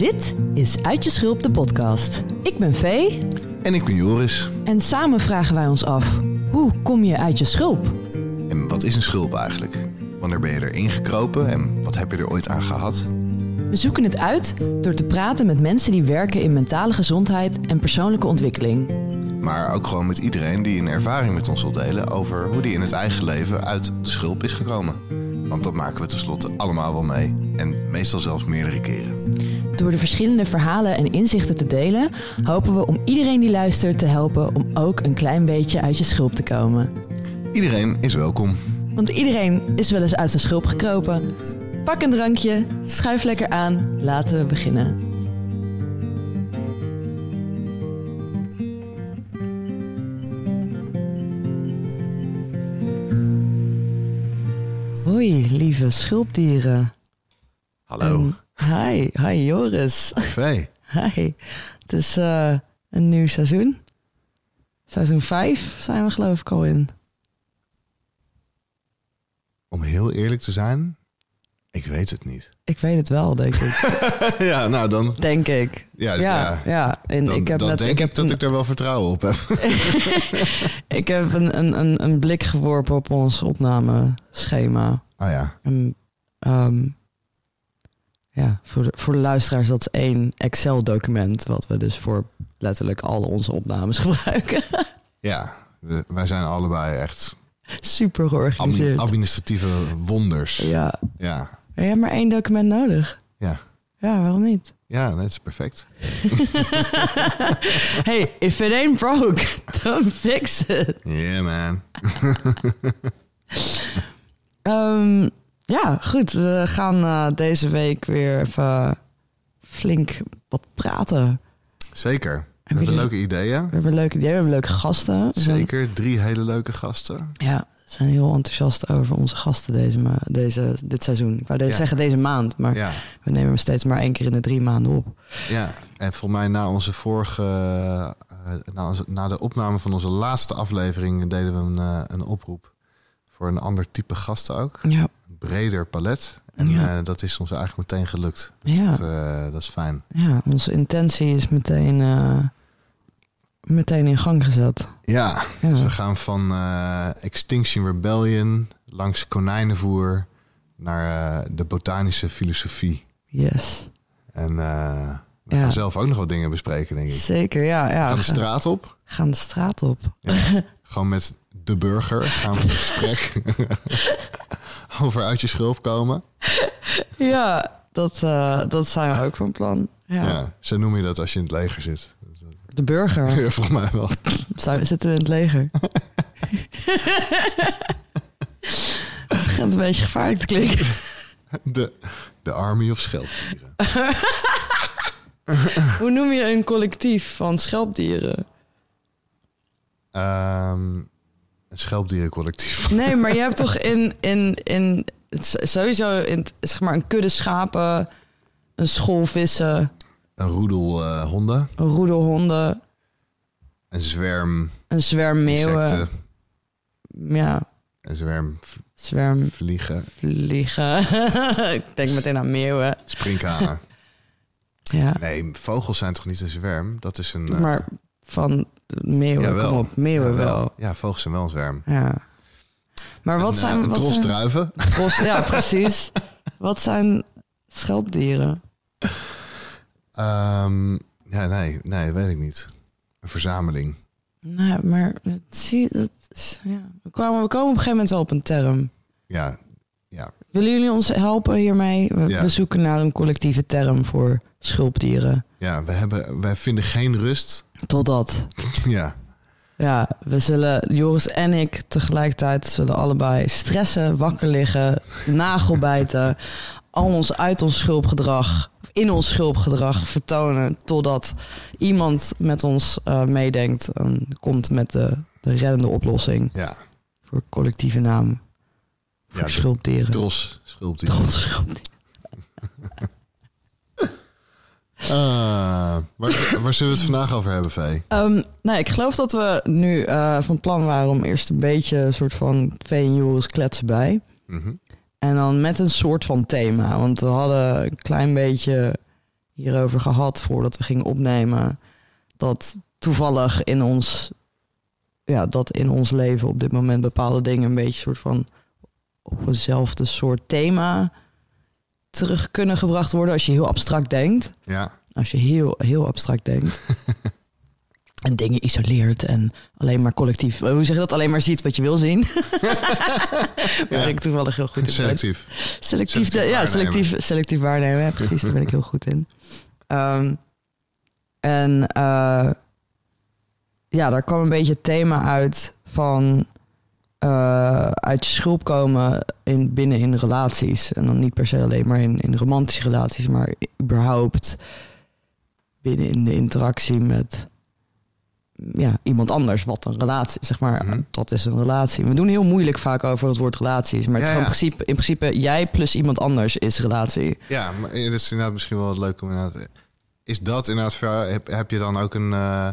Dit is Uit je Schulp, de podcast. Ik ben Vee En ik ben Joris. en samen vragen wij ons af... hoe kom je uit je schulp? En wat is een schulp eigenlijk? Wanneer ben je erin gekropen en wat heb je er ooit aan gehad? We zoeken het uit door te praten met mensen die werken in mentale gezondheid en persoonlijke ontwikkeling. Maar ook gewoon met iedereen die een ervaring met ons wil delen over hoe die in het eigen leven uit de schulp is gekomen. Want dat maken we tenslotte allemaal wel mee. En meestal zelfs meerdere keren. Door de verschillende verhalen en inzichten te delen... hopen we om iedereen die luistert te helpen om ook een klein beetje uit je schulp te komen. Iedereen is welkom. Want iedereen is wel eens uit zijn schulp gekropen. Pak een drankje, schuif lekker aan, laten we beginnen. Lieve schulpdieren. Hallo. En hi, hi Joris. Vee. Hi. Het is eh, een nieuw seizoen. Seizoen 5 zijn we geloof ik al in. Om heel eerlijk te zijn, ik weet het niet. Ik weet het wel, denk ik. ja, nou dan, denk ik. ja, Ja, ja. En dan, ik heb dan net, denk ik heb dat een, ik er wel vertrouwen op heb. ik heb een, een, een, een blik geworpen op ons opnameschema. Ah ja, En, ehm, ja, voor de, voor de luisteraars, dat is één Excel-document... wat we dus voor letterlijk al onze opnames gebruiken. ja. We- wij zijn allebei echt Super georganiseerd. administratieve wonders. Ja. Ja, je hebt maar één document nodig. ja. Ja, waarom niet? Ja, dat is perfect. Hey, if it ain't broke, don't fix it. Yeah, man. Ehm, ja, goed. We gaan eh, deze week weer even flink wat praten. Zeker. We Heb hebben leuke ideeën. We hebben leuke ideeën, we hebben leuke gasten. Zeker. Drie hele leuke gasten. Ja, we zijn heel enthousiast over onze gasten deze, deze, dit seizoen. Ik wou deze Ja. zeggen deze maand, maar Ja, we nemen hem steeds maar één keer in de drie maanden op. ja. En volgens mij na onze vorige... eh, na, onze- na de opname van onze laatste aflevering deden we een, eh, een oproep. Voor een ander type gasten ook. Ja, Een breder palet. En Ja. eh, dat is ons eigenlijk meteen gelukt. ja, Dat, eh, dat is fijn. ja onze intentie is meteen, eh, meteen in gang gezet. Ja, Ja. dus we gaan van Extinction Rebellion langs konijnenvoer naar de botanische filosofie. Yes. En we gaan zelf ook nog wat dingen bespreken, denk ik. Zeker, ja. We ja gaan de we straat op. gaan de straat op. Gewoon met de burger gaan we in gesprek over uit je schulp komen. Ja, dat, eh, dat zijn we ook van plan. Ja. Ja. zo noem je dat als je in het leger zit. De burger. Ja, volgens mij wel. Zijn, zitten we in het leger? Het begint een beetje gevaarlijk te klinken. De, de army of schelpdieren. Hoe noem je een collectief van schelpdieren? Ehm, een schelpdierencollectief. Nee, maar je hebt toch in, in, in sowieso in zeg maar een kudde schapen, een school vissen, Een roedel eh, honden. een roedel honden, Een zwerm een zwerm meeuwen, insecten. ja, Een zwerm zwerm vliegen. vliegen. Ik denk meteen aan meeuwen. Sprinkhanen. Ja, Nee, vogels zijn toch niet een zwerm? Dat is een... eh, maar van meeuwen, kom op, meeuwen wel. Ja, vogels zijn wel een zwerm. Ja. Maar wat zijn... eh, een wat zijn druiven. tros- ja, precies. wat zijn schelpdieren? Ehm, ja, nee, nee, dat weet ik niet. Een verzameling. Nou, maar het, zie, dat ja. we, kwamen, we komen op een gegeven moment wel op een term. Ja, ja. Willen jullie ons helpen hiermee? We, Ja. we zoeken naar een collectieve term voor schulpdieren. ja we hebben, wij vinden geen rust. Totdat. ja, Ja, we zullen, Joris en ik tegelijkertijd zullen allebei stressen, wakker liggen, nagelbijten, al ons uit ons schulpgedrag, in ons schulpgedrag vertonen, totdat iemand met ons eh, meedenkt en komt met de, de reddende oplossing ja. voor collectieve naam voor Ja, schulpdieren. Tros, schulpdieren. Tros schulpdieren. Ah, waar, waar zullen we het vandaag over hebben, Vee? Ehm, nou, ik geloof dat we nu eh, van plan waren om eerst een beetje een soort van Vee en Joris kletsen bij. Mhm. En dan met een soort van thema. Want we hadden een klein beetje hierover gehad voordat we gingen opnemen. Dat toevallig in ons, ja, dat in ons leven op dit moment bepaalde dingen een beetje soort van op eenzelfde soort thema terug kunnen gebracht worden als je heel abstract denkt. Ja, Als je heel, heel abstract denkt. en dingen isoleert en alleen maar collectief. Hoe zeg je dat? Alleen maar ziet wat je wil zien. Waar ik toevallig heel goed in ben. selectief. Selectief, de, ja, selectief, selectief waarnemen. Ja, precies, daar ben ik heel goed in. Ehm, en eh, ja, daar kwam een beetje het thema uit van eh, uit je schulp komen in, binnen in relaties. En dan niet per se alleen maar in, in romantische relaties, maar überhaupt binnen in de interactie met ja, iemand anders. Wat een relatie, zeg maar, Mhm. dat is een relatie. We doen heel moeilijk vaak over het woord relaties, maar het Ja, is gewoon ja. in, principe, in principe jij plus iemand anders is relatie. Ja, maar eh, dat is inderdaad misschien wel leuk om inderdaad... Is dat inderdaad... Heb, heb je dan ook een, eh,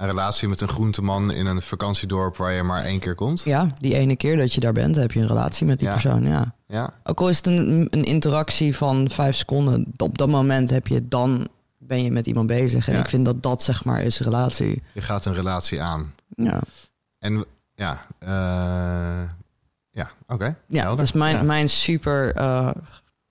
een relatie met een groenteman in een vakantiedorp waar je maar één keer komt? Ja, die ene keer dat je daar bent, heb je een relatie met die Ja. persoon. Ja. Ja? Ook al is het een, een interactie van vijf seconden, op dat moment heb je dan ben je met iemand bezig. En Ja. ik vind dat dat zeg maar is relatie. Je gaat een relatie aan. Ja, En ja, eh, ja oké. ja Helder. dat is mijn, Ja. mijn super eh,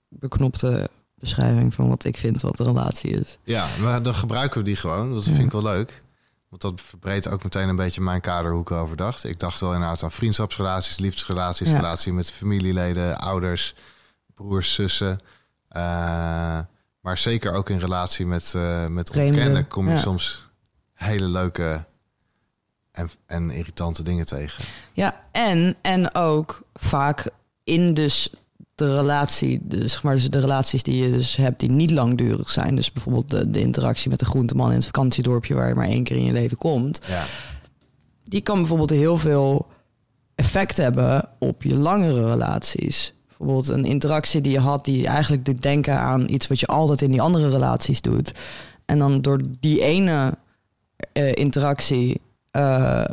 beknopte beschrijving van wat ik vind wat een relatie is. Ja, maar dan gebruiken we die gewoon. Dat vind ik wel leuk. Want dat verbreedt ook meteen een beetje mijn kader hoe ik erover dacht. Ik dacht wel inderdaad aan vriendschapsrelaties, liefdesrelaties, Ja. relatie met familieleden, ouders, broers, zussen. Eh, maar zeker ook in relatie met, eh met onbekenden kom je ja. soms hele leuke en, en irritante dingen tegen. Ja, en, en ook vaak in dus de relatie, zeg maar, dus de relaties die je dus hebt die niet langdurig zijn. Dus bijvoorbeeld de, de interactie met de groenteman in het vakantiedorpje waar je maar één keer in je leven komt. Ja, Die kan bijvoorbeeld heel veel effect hebben op je langere relaties. Bijvoorbeeld een interactie die je had die eigenlijk doet denken aan iets wat je altijd in die andere relaties doet. En dan door die ene eh, interactie eh,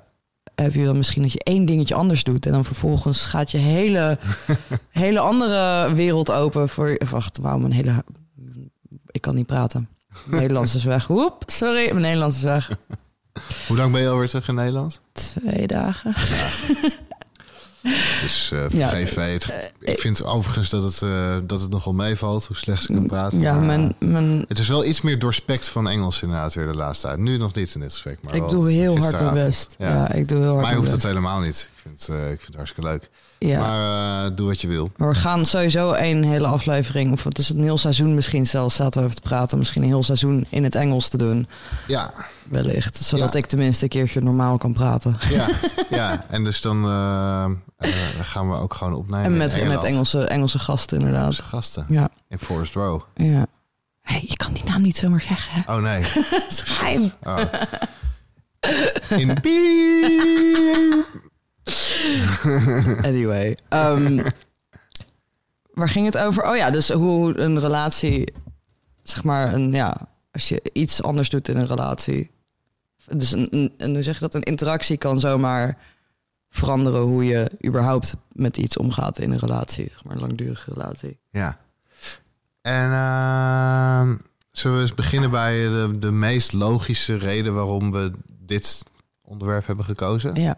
heb je dan misschien dat je één dingetje anders doet. En dan vervolgens gaat je hele, hele andere wereld open voor je. Wacht, wauw, mijn hele. Ik kan niet praten. Mijn Nederlands is weg. Woep, sorry, mijn Nederlands is weg. Hoe lang ben je alweer terug in Nederland? Twee dagen. Dus eh Ja, vergeef mij het. Ik vind overigens dat het, eh, dat het nogal meevalt hoe slecht ze kan praten. Ja, maar, mijn, mijn, Het is wel iets meer doorspekt van Engels inderdaad weer de laatste tijd. Nu nog niet in dit gesprek. Maar ik wel doe heel hard mijn best. Ja. Ja. ik doe heel hard Mij mijn hoeft het helemaal niet. Ik vind, eh, ik vind het hartstikke leuk. Ja. Maar eh, doe wat je wil. Maar we gaan sowieso een hele aflevering, of het is een heel seizoen misschien zelfs, zaten we over te praten. Misschien een heel seizoen in het Engels te doen, Ja, wellicht. Zodat Ja. ik tenminste een keertje normaal kan praten. ja, ja. En dus dan eh, eh, gaan we ook gewoon opnemen. en met, met Engelse, Engelse gasten inderdaad. Engelse gasten. Ja, In Forest Row. ja. Hey, je kan die naam niet zomaar zeggen. hè? Oh nee. Geheim. Oh. In Piep. Anyway. ehm, waar ging het over? Oh ja, dus hoe een relatie, zeg maar, een, ja, als je iets anders doet in een relatie. Dus een, een, en hoe zeg je dat? Een interactie kan zomaar veranderen hoe je überhaupt met iets omgaat in een relatie, zeg maar, een langdurige relatie. Ja. En ehm, zullen we eens beginnen bij de, de meest logische reden waarom we dit onderwerp hebben gekozen? Ja,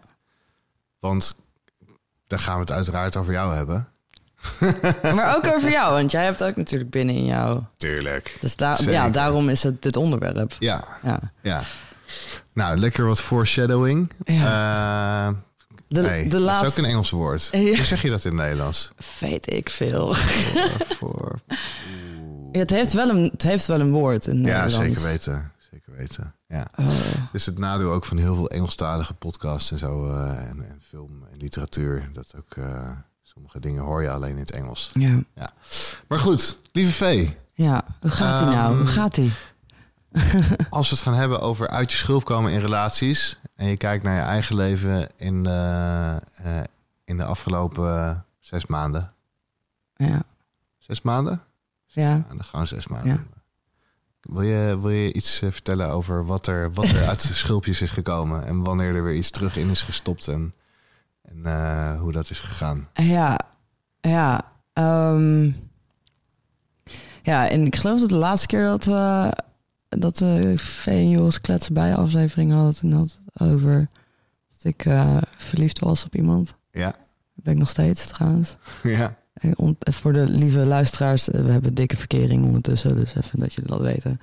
Want daar gaan we het uiteraard over jou hebben. maar ook over jou, want jij hebt ook natuurlijk binnen in jou. Tuurlijk. Dus Zeker. ja, daarom is het dit onderwerp. Ja, Ja. ja. Nou, lekker wat foreshadowing. Eh, De, hey, de Dat is laatste. ook een Engels woord. Ja. Hoe zeg je dat in het Nederlands? Weet ik veel. Voor, voor- Ja, het, heeft wel een, het heeft wel een woord in Ja, Nederlands. zeker weten. Weten. Ja. Is het nadeel ook van heel veel Engelstalige podcasts en zo. eh, en, en film en literatuur. Dat ook eh, sommige dingen hoor je alleen in het Engels. ja. Maar goed, lieve Vee. ja, hoe gaat hij nou? Ehm, Hoe gaat hij? Als we het gaan hebben over uit je schulp komen in relaties. En je kijkt naar je eigen leven in de, eh, in de afgelopen zes maanden. Ja, Zes maanden? ja. En dan gewoon zes maanden. Ja. Wil, je, wil je iets eh, vertellen over wat er, wat er uit de schulpjes is gekomen? En wanneer er weer iets terug in is gestopt en, en eh, hoe dat is gegaan? Ja, ja. ehm, Ja, en ik geloof dat de laatste keer dat we dat we en Joris kletsen bij aflevering hadden het inderdaad over dat ik eh, verliefd was op iemand. Ja. Dat ben ik nog steeds trouwens. Ja. Om- voor de lieve luisteraars, eh, we hebben dikke verkering ondertussen, dus even dat jullie dat weten.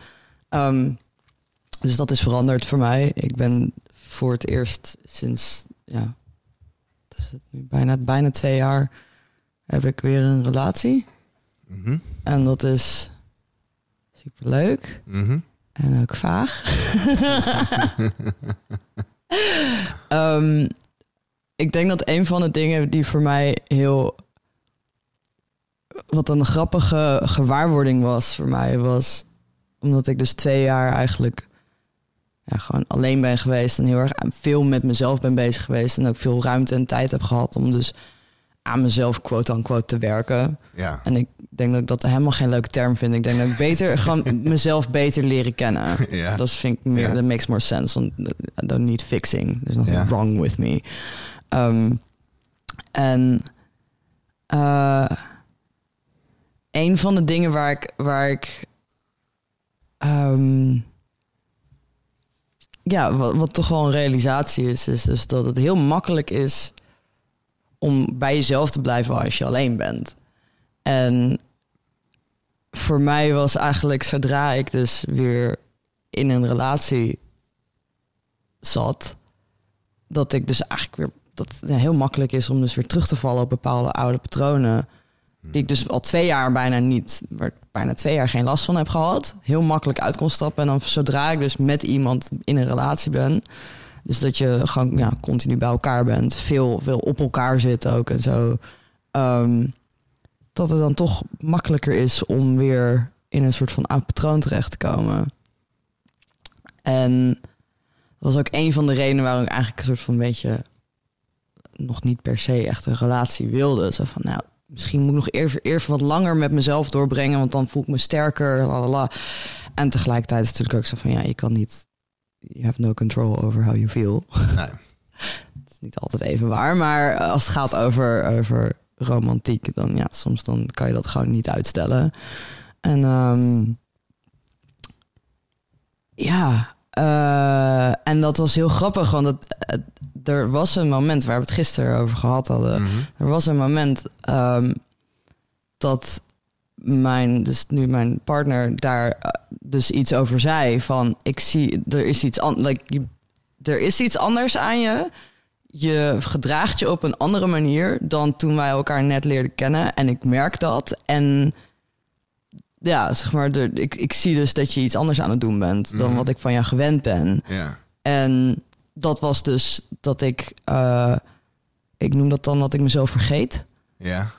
Ehm, dus dat is veranderd voor mij. Ik ben voor het eerst sinds, ja, het is het nu bijna, bijna twee jaar, heb ik weer een relatie. Mhm. En dat is superleuk Mhm. en ook vaag. Ehm, ik denk dat een van de dingen die voor mij heel. Wat een grappige gewaarwording was voor mij, was omdat ik dus twee jaar eigenlijk ja, gewoon alleen ben geweest en heel erg veel met mezelf ben bezig geweest en ook veel ruimte en tijd heb gehad om dus aan mezelf quote-unquote te werken. Ja. En ik denk dat ik dat helemaal geen leuke term vind. Ik denk dat ik beter gewoon mezelf beter leren kennen. Ja. Dat vind ik meer, that makes more sense. Want I don't need fixing. There's nothing Ja. wrong with me. Ehm, en eh, een van de dingen waar ik, waar ik ehm, ja, wat, wat toch wel een realisatie is, is dus dat het heel makkelijk is om bij jezelf te blijven als je alleen bent. En voor mij was eigenlijk zodra ik dus weer in een relatie zat, dat ik dus eigenlijk weer dat het heel makkelijk is om dus weer terug te vallen op bepaalde oude patronen. Die ik dus al twee jaar bijna niet, waar bijna twee jaar geen last van heb gehad. Heel makkelijk uit kon stappen. En dan zodra ik dus met iemand in een relatie ben. Dus dat je gewoon ja, continu bij elkaar bent. Veel, veel op elkaar zit ook en zo. Ehm, dat het dan toch makkelijker is om weer in een soort van oud patroon terecht te komen. En dat was ook een van de redenen waarom ik eigenlijk een soort van beetje nog niet per se echt een relatie wilde. Zo van, nou, misschien moet ik nog even, even wat langer met mezelf doorbrengen, want dan voel ik me sterker. La, la, la. En tegelijkertijd is het natuurlijk ook zo van, ja, je kan niet, you have no control over how you feel. Nee. Het is niet altijd even waar, maar als het gaat over, over romantiek, dan ja, soms dan kan je dat gewoon niet uitstellen. En ehm, ja, eh, en dat was heel grappig, want het, het- er was een moment waar we het gisteren over gehad hadden. Mhm. Er was een moment ehm, dat mijn, dus nu mijn partner daar eh, dus iets over zei van ik zie er is iets an, like, je- er is iets anders aan je. Je gedraagt je op een andere manier dan toen wij elkaar net leerden kennen en ik merk dat en ja, zeg maar, de, ik, ik zie dus dat je iets anders aan het doen bent dan Mhm. wat ik van jou gewend ben. Ja. En dat was dus dat ik, eh, ik noem dat dan dat ik mezelf vergeet. Ja.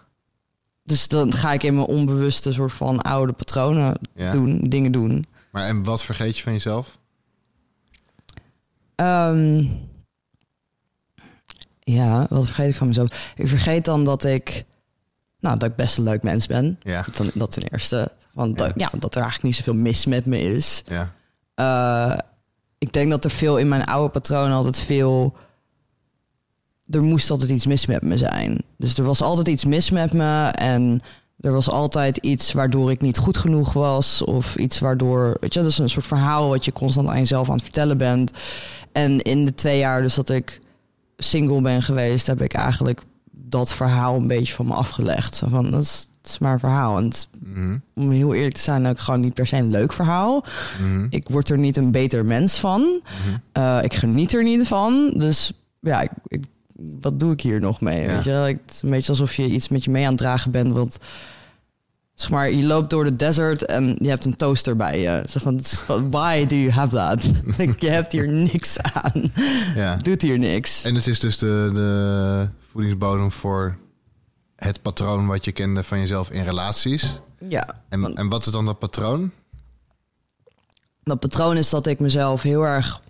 Dus dan ga ik in mijn onbewuste soort van oude patronen Ja. doen, dingen doen. Maar en wat vergeet je van jezelf? Ehm, ja, wat vergeet ik van mezelf? Ik vergeet dan dat ik, nou, dat ik best een leuk mens ben. Ja. Dat, dat ten eerste. Want Ja. Dat, ja, dat er eigenlijk niet zoveel mis met me is. Ja. Eh, ik denk dat er veel in mijn oude patroon altijd veel. Er moest altijd iets mis met me zijn. Dus er was altijd iets mis met me. En er was altijd iets waardoor ik niet goed genoeg was. Of iets waardoor. Weet je, dat is een soort verhaal wat je constant aan jezelf aan het vertellen bent. En in de twee jaar dus dat ik single ben geweest, heb ik eigenlijk dat verhaal een beetje van me afgelegd. Zo van, dat is, maar verhaal. En het, Mhm. om heel eerlijk te zijn, ook gewoon niet per se een leuk verhaal. Mhm. Ik word er niet een beter mens van. Mhm. Eh, ik geniet er niet van. Dus ja, ik, ik- wat doe ik hier nog mee? Ja. Weet je? Het is een beetje alsof je iets met je mee aan het dragen bent. Want zeg maar, je loopt door de desert en je hebt een toaster bij je. Zeg van, van, why do you have that? Je hebt hier niks aan. Ja. Doet hier niks. En het is dus de, de voedingsbodem voor het patroon wat je kende van jezelf in relaties. Ja, En, want en wat is dan dat patroon? dat patroon is dat ik mezelf heel erg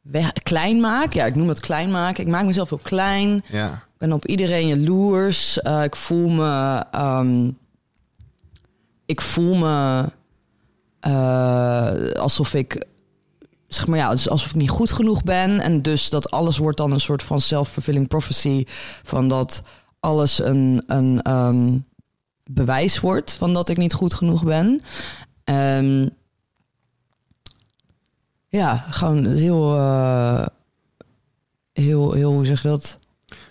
weg, klein maak. Ja, ik noem het klein maken. Ik maak mezelf heel klein. Ja. Ik ben op iedereen jaloers. Eh, ik voel me. ehm, ik voel me eh, alsof ik. Zeg maar ja, dus alsof ik niet goed genoeg ben. En dus dat alles wordt dan een soort van self-fulfilling prophecy. Van dat alles een. een ehm, bewijs wordt van dat ik niet goed genoeg ben. En ja, gewoon heel, eh, heel, heel, hoe zeg je dat?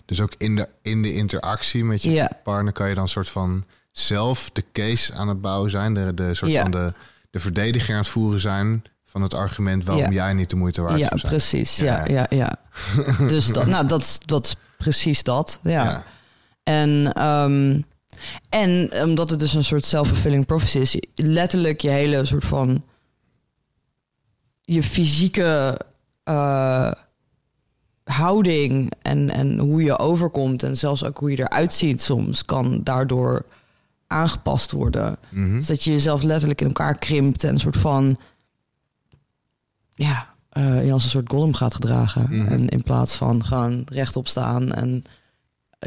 Dus ook in de, in de interactie met je Ja. partner kan je dan soort van zelf de case aan het bouwen zijn. De, de soort Ja. van de, de verdediger aan het voeren zijn van het argument waarom Ja. jij niet de moeite waard Ja, zou zijn. precies. Ja, Ja, ja, ja. dus dat, nou, dat, dat is precies dat. Ja. En, ehm, en omdat het dus een soort self-fulfilling prophecy is, letterlijk je hele soort van je fysieke eh, houding en, en hoe je overkomt en zelfs ook hoe je eruit ziet soms kan daardoor aangepast worden. Mhm. Dus dat je jezelf letterlijk in elkaar krimpt en een soort van ja, eh, je als een soort golem gaat gedragen. Mhm. En in plaats van gewoon rechtop staan en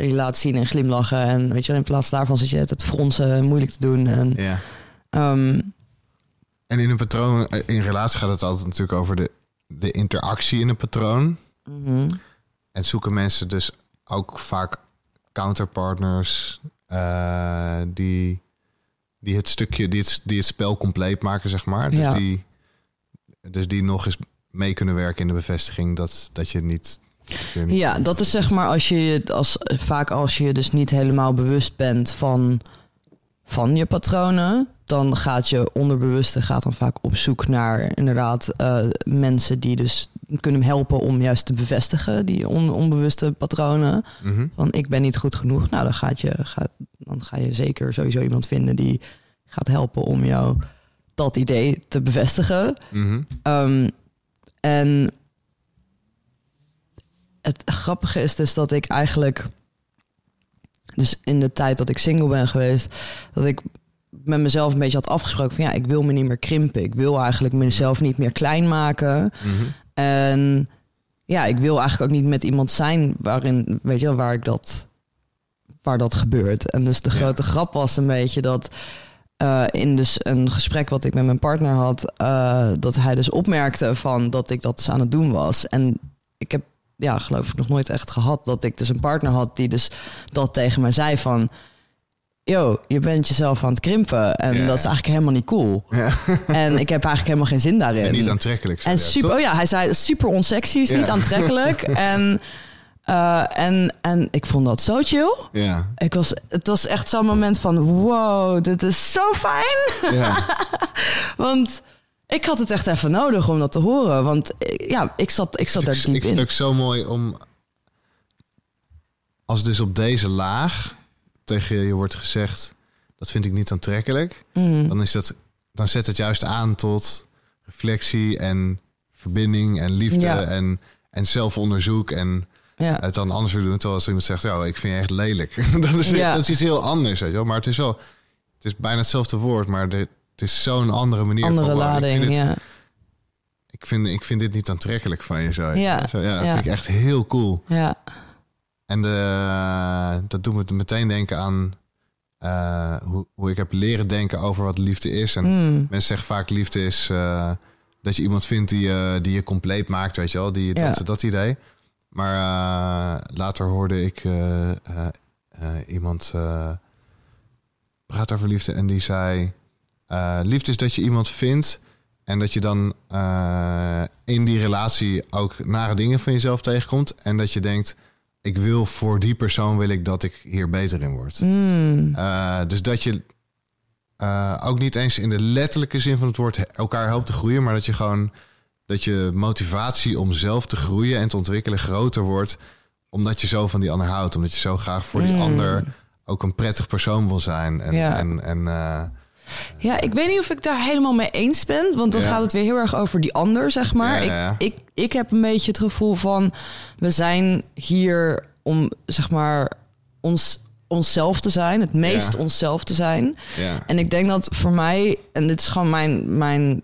je laat zien en glimlachen. En weet je, in plaats daarvan zit je het fronsen en moeilijk te doen. En, Ja. ehm, En in een patroon, eh, in relatie gaat het altijd natuurlijk over de, de interactie in een patroon. mhm. En zoeken mensen dus ook vaak counterpartners eh, die, die het stukje, die het, die het spel compleet maken, zeg maar. Dus, Ja. die, dus die nog eens mee kunnen werken in de bevestiging dat, dat je niet. Ja, dat is zeg maar als je als vaak als je dus niet helemaal bewust bent van, van je patronen, dan gaat je onderbewuste gaat dan vaak op zoek naar inderdaad eh, mensen die dus kunnen helpen om juist te bevestigen die on- onbewuste patronen. Mhm. Van ik ben niet goed genoeg. Nou, dan gaat je gaat, dan ga je zeker sowieso iemand vinden die gaat helpen om jou dat idee te bevestigen. Mhm. Ehm, en het grappige is dus dat ik eigenlijk, dus in de tijd dat ik single ben geweest, dat ik met mezelf een beetje had afgesproken van ja, ik wil me niet meer krimpen. Ik wil eigenlijk mezelf niet meer klein maken. Mhm. En ja, ik wil eigenlijk ook niet met iemand zijn waarin, weet je wel, waar ik dat, waar dat gebeurt. En dus de Ja. grote grap was een beetje dat eh, in dus een gesprek wat ik met mijn partner had, eh, dat hij dus opmerkte van dat ik dat dus aan het doen was. En ik heb, ja, geloof ik nog nooit echt gehad dat ik dus een partner had die dus dat tegen mij zei van, yo, je bent jezelf aan het krimpen en Ja. dat is eigenlijk helemaal niet cool. Ja. En ik heb eigenlijk helemaal geen zin daarin. En niet aantrekkelijk. En super, toch? oh ja, hij zei super onsexy, is Ja. niet aantrekkelijk. en, eh, en, en ik vond dat zo chill. Ja. Ik was, het was echt zo'n moment van, wow, dit is zo fijn. Ja. Want ik had het echt even nodig om dat te horen. Want eh, ja, ik zat, ik zat ik, daar ik diep vind het in. ook zo mooi om. Als dus op deze laag tegen je wordt gezegd. dat vind ik niet aantrekkelijk. Mm, dan is dat. dan zet het juist aan tot reflectie en verbinding en liefde Ja. en, en zelfonderzoek. En ja. het dan anders willen doen. Terwijl als iemand zegt, ja, ik vind je echt lelijk. dat, is, Ja. dat is iets heel anders, weet je wel. Maar het is wel. Het is bijna hetzelfde woord, maar de, het is zo'n andere manier Andere van. lading, ik, vind het- ja. ik, vind, ik vind dit niet aantrekkelijk van je zo. Ja. Zo, ja, dat Ja. vind ik echt heel cool. ja. En de, dat doet me meteen denken aan eh, hoe, hoe ik heb leren denken over wat liefde is. En Mm, mensen zeggen vaak liefde is eh, dat je iemand vindt die, je die je compleet maakt, weet je wel. Die, Ja. dat, dat idee. Maar eh, later hoorde ik eh, eh, eh, iemand eh praten over liefde en die zei... eh, liefde is dat je iemand vindt en dat je dan eh, in die relatie ook nare dingen van jezelf tegenkomt. En dat je denkt, ik wil voor die persoon wil ik dat ik hier beter in word. mm, Eh, dus dat je ook niet eens in de letterlijke zin van het woord elkaar helpt te groeien, maar dat je gewoon dat je motivatie om zelf te groeien en te ontwikkelen groter wordt, omdat je zo van die ander houdt, omdat je zo graag voor die Mm. ander ook een prettig persoon wil zijn. En, Ja. en, en Ja, ik weet niet of ik daar helemaal mee eens ben. Want dan Ja. gaat het weer heel erg over die ander, zeg maar. Ja. Ik, ik, ik heb een beetje het gevoel van... we zijn hier om, zeg maar, ons, onszelf te zijn. Het meest onszelf te zijn. ja. En ik denk dat voor mij... en dit is gewoon mijn... mijn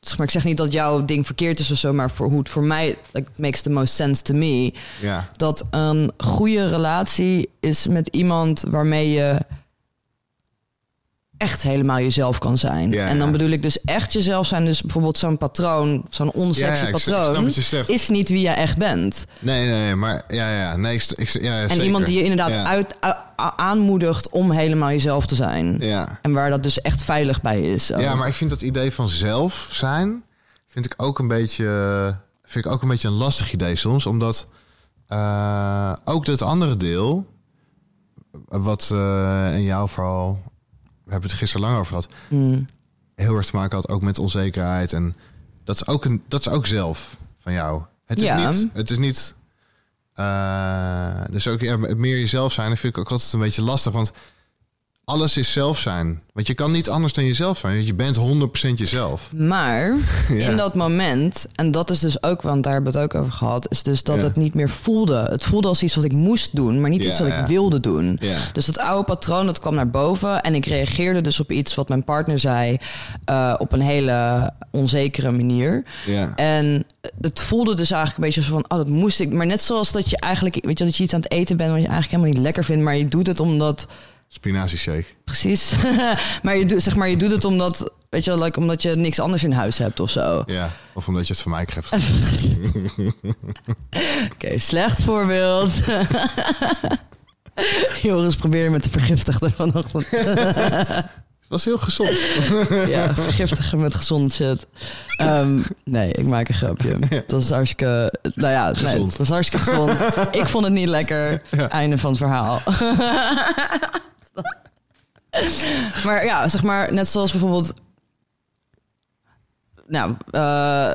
zeg maar, ik zeg niet dat jouw ding verkeerd is of zo... maar voor hoe het voor mij... like, makes the most sense to me... ja, dat een goede relatie is met iemand waarmee je echt helemaal jezelf kan zijn. Ja, en dan ja. bedoel ik dus echt jezelf zijn. Dus bijvoorbeeld zo'n patroon, zo'n onsexy Ja, patroon, is niet wie je echt bent. Nee, nee, maar ja, ja, nee, ik, ik, ja, En zeker. iemand die je inderdaad uit, aanmoedigt om helemaal jezelf te zijn. Ja. En waar dat dus echt veilig bij is. ook. ja, maar ik vind dat idee van zelf zijn, vind ik ook een beetje, vind ik ook een beetje een lastig idee soms, omdat eh, ook dat andere deel, wat eh, in jouw verhaal, we hebben het gisteren lang over gehad, Hmm. heel erg te maken had ook met onzekerheid en dat is ook een, dat is ook zelf van jou. Het is Ja. niet, het is niet. eh, dus ook ja, meer jezelf zijn, dat vind ik ook altijd een beetje lastig, want alles is zelf zijn. Want je kan niet anders dan jezelf zijn. Want je bent 100% jezelf. Maar Ja. in dat moment, en dat is dus ook, want daar hebben we het ook over gehad, is dus dat Ja. het niet meer voelde. Het voelde als iets wat ik moest doen, maar niet Ja, iets wat ik wilde doen. Dus dat oude patroon, dat kwam naar boven. En ik reageerde dus op iets wat mijn partner zei eh, op een hele onzekere manier. Ja. En het voelde dus eigenlijk een beetje zo van, oh, dat moest ik. Maar net zoals dat je eigenlijk, weet je, dat je iets aan het eten bent wat je eigenlijk helemaal niet lekker vindt, maar je doet het omdat, Spinazieshake. precies. maar je doet, zeg maar, je doet het omdat, weet je, wel, like, omdat je niks anders in huis hebt of zo. Ja. Of omdat je het van mij krijgt. Oké, slecht voorbeeld. Joris probeerde me te vergiftigen vanochtend. Het was heel gezond. ja, vergiftigen met gezond shit. Ehm, nee, ik maak een grapje. Het was hartstikke... Nou ja, nee, het was hartstikke gezond. Ik vond het niet lekker. Einde van het verhaal. maar ja, zeg maar, net zoals bijvoorbeeld... Nou, eh,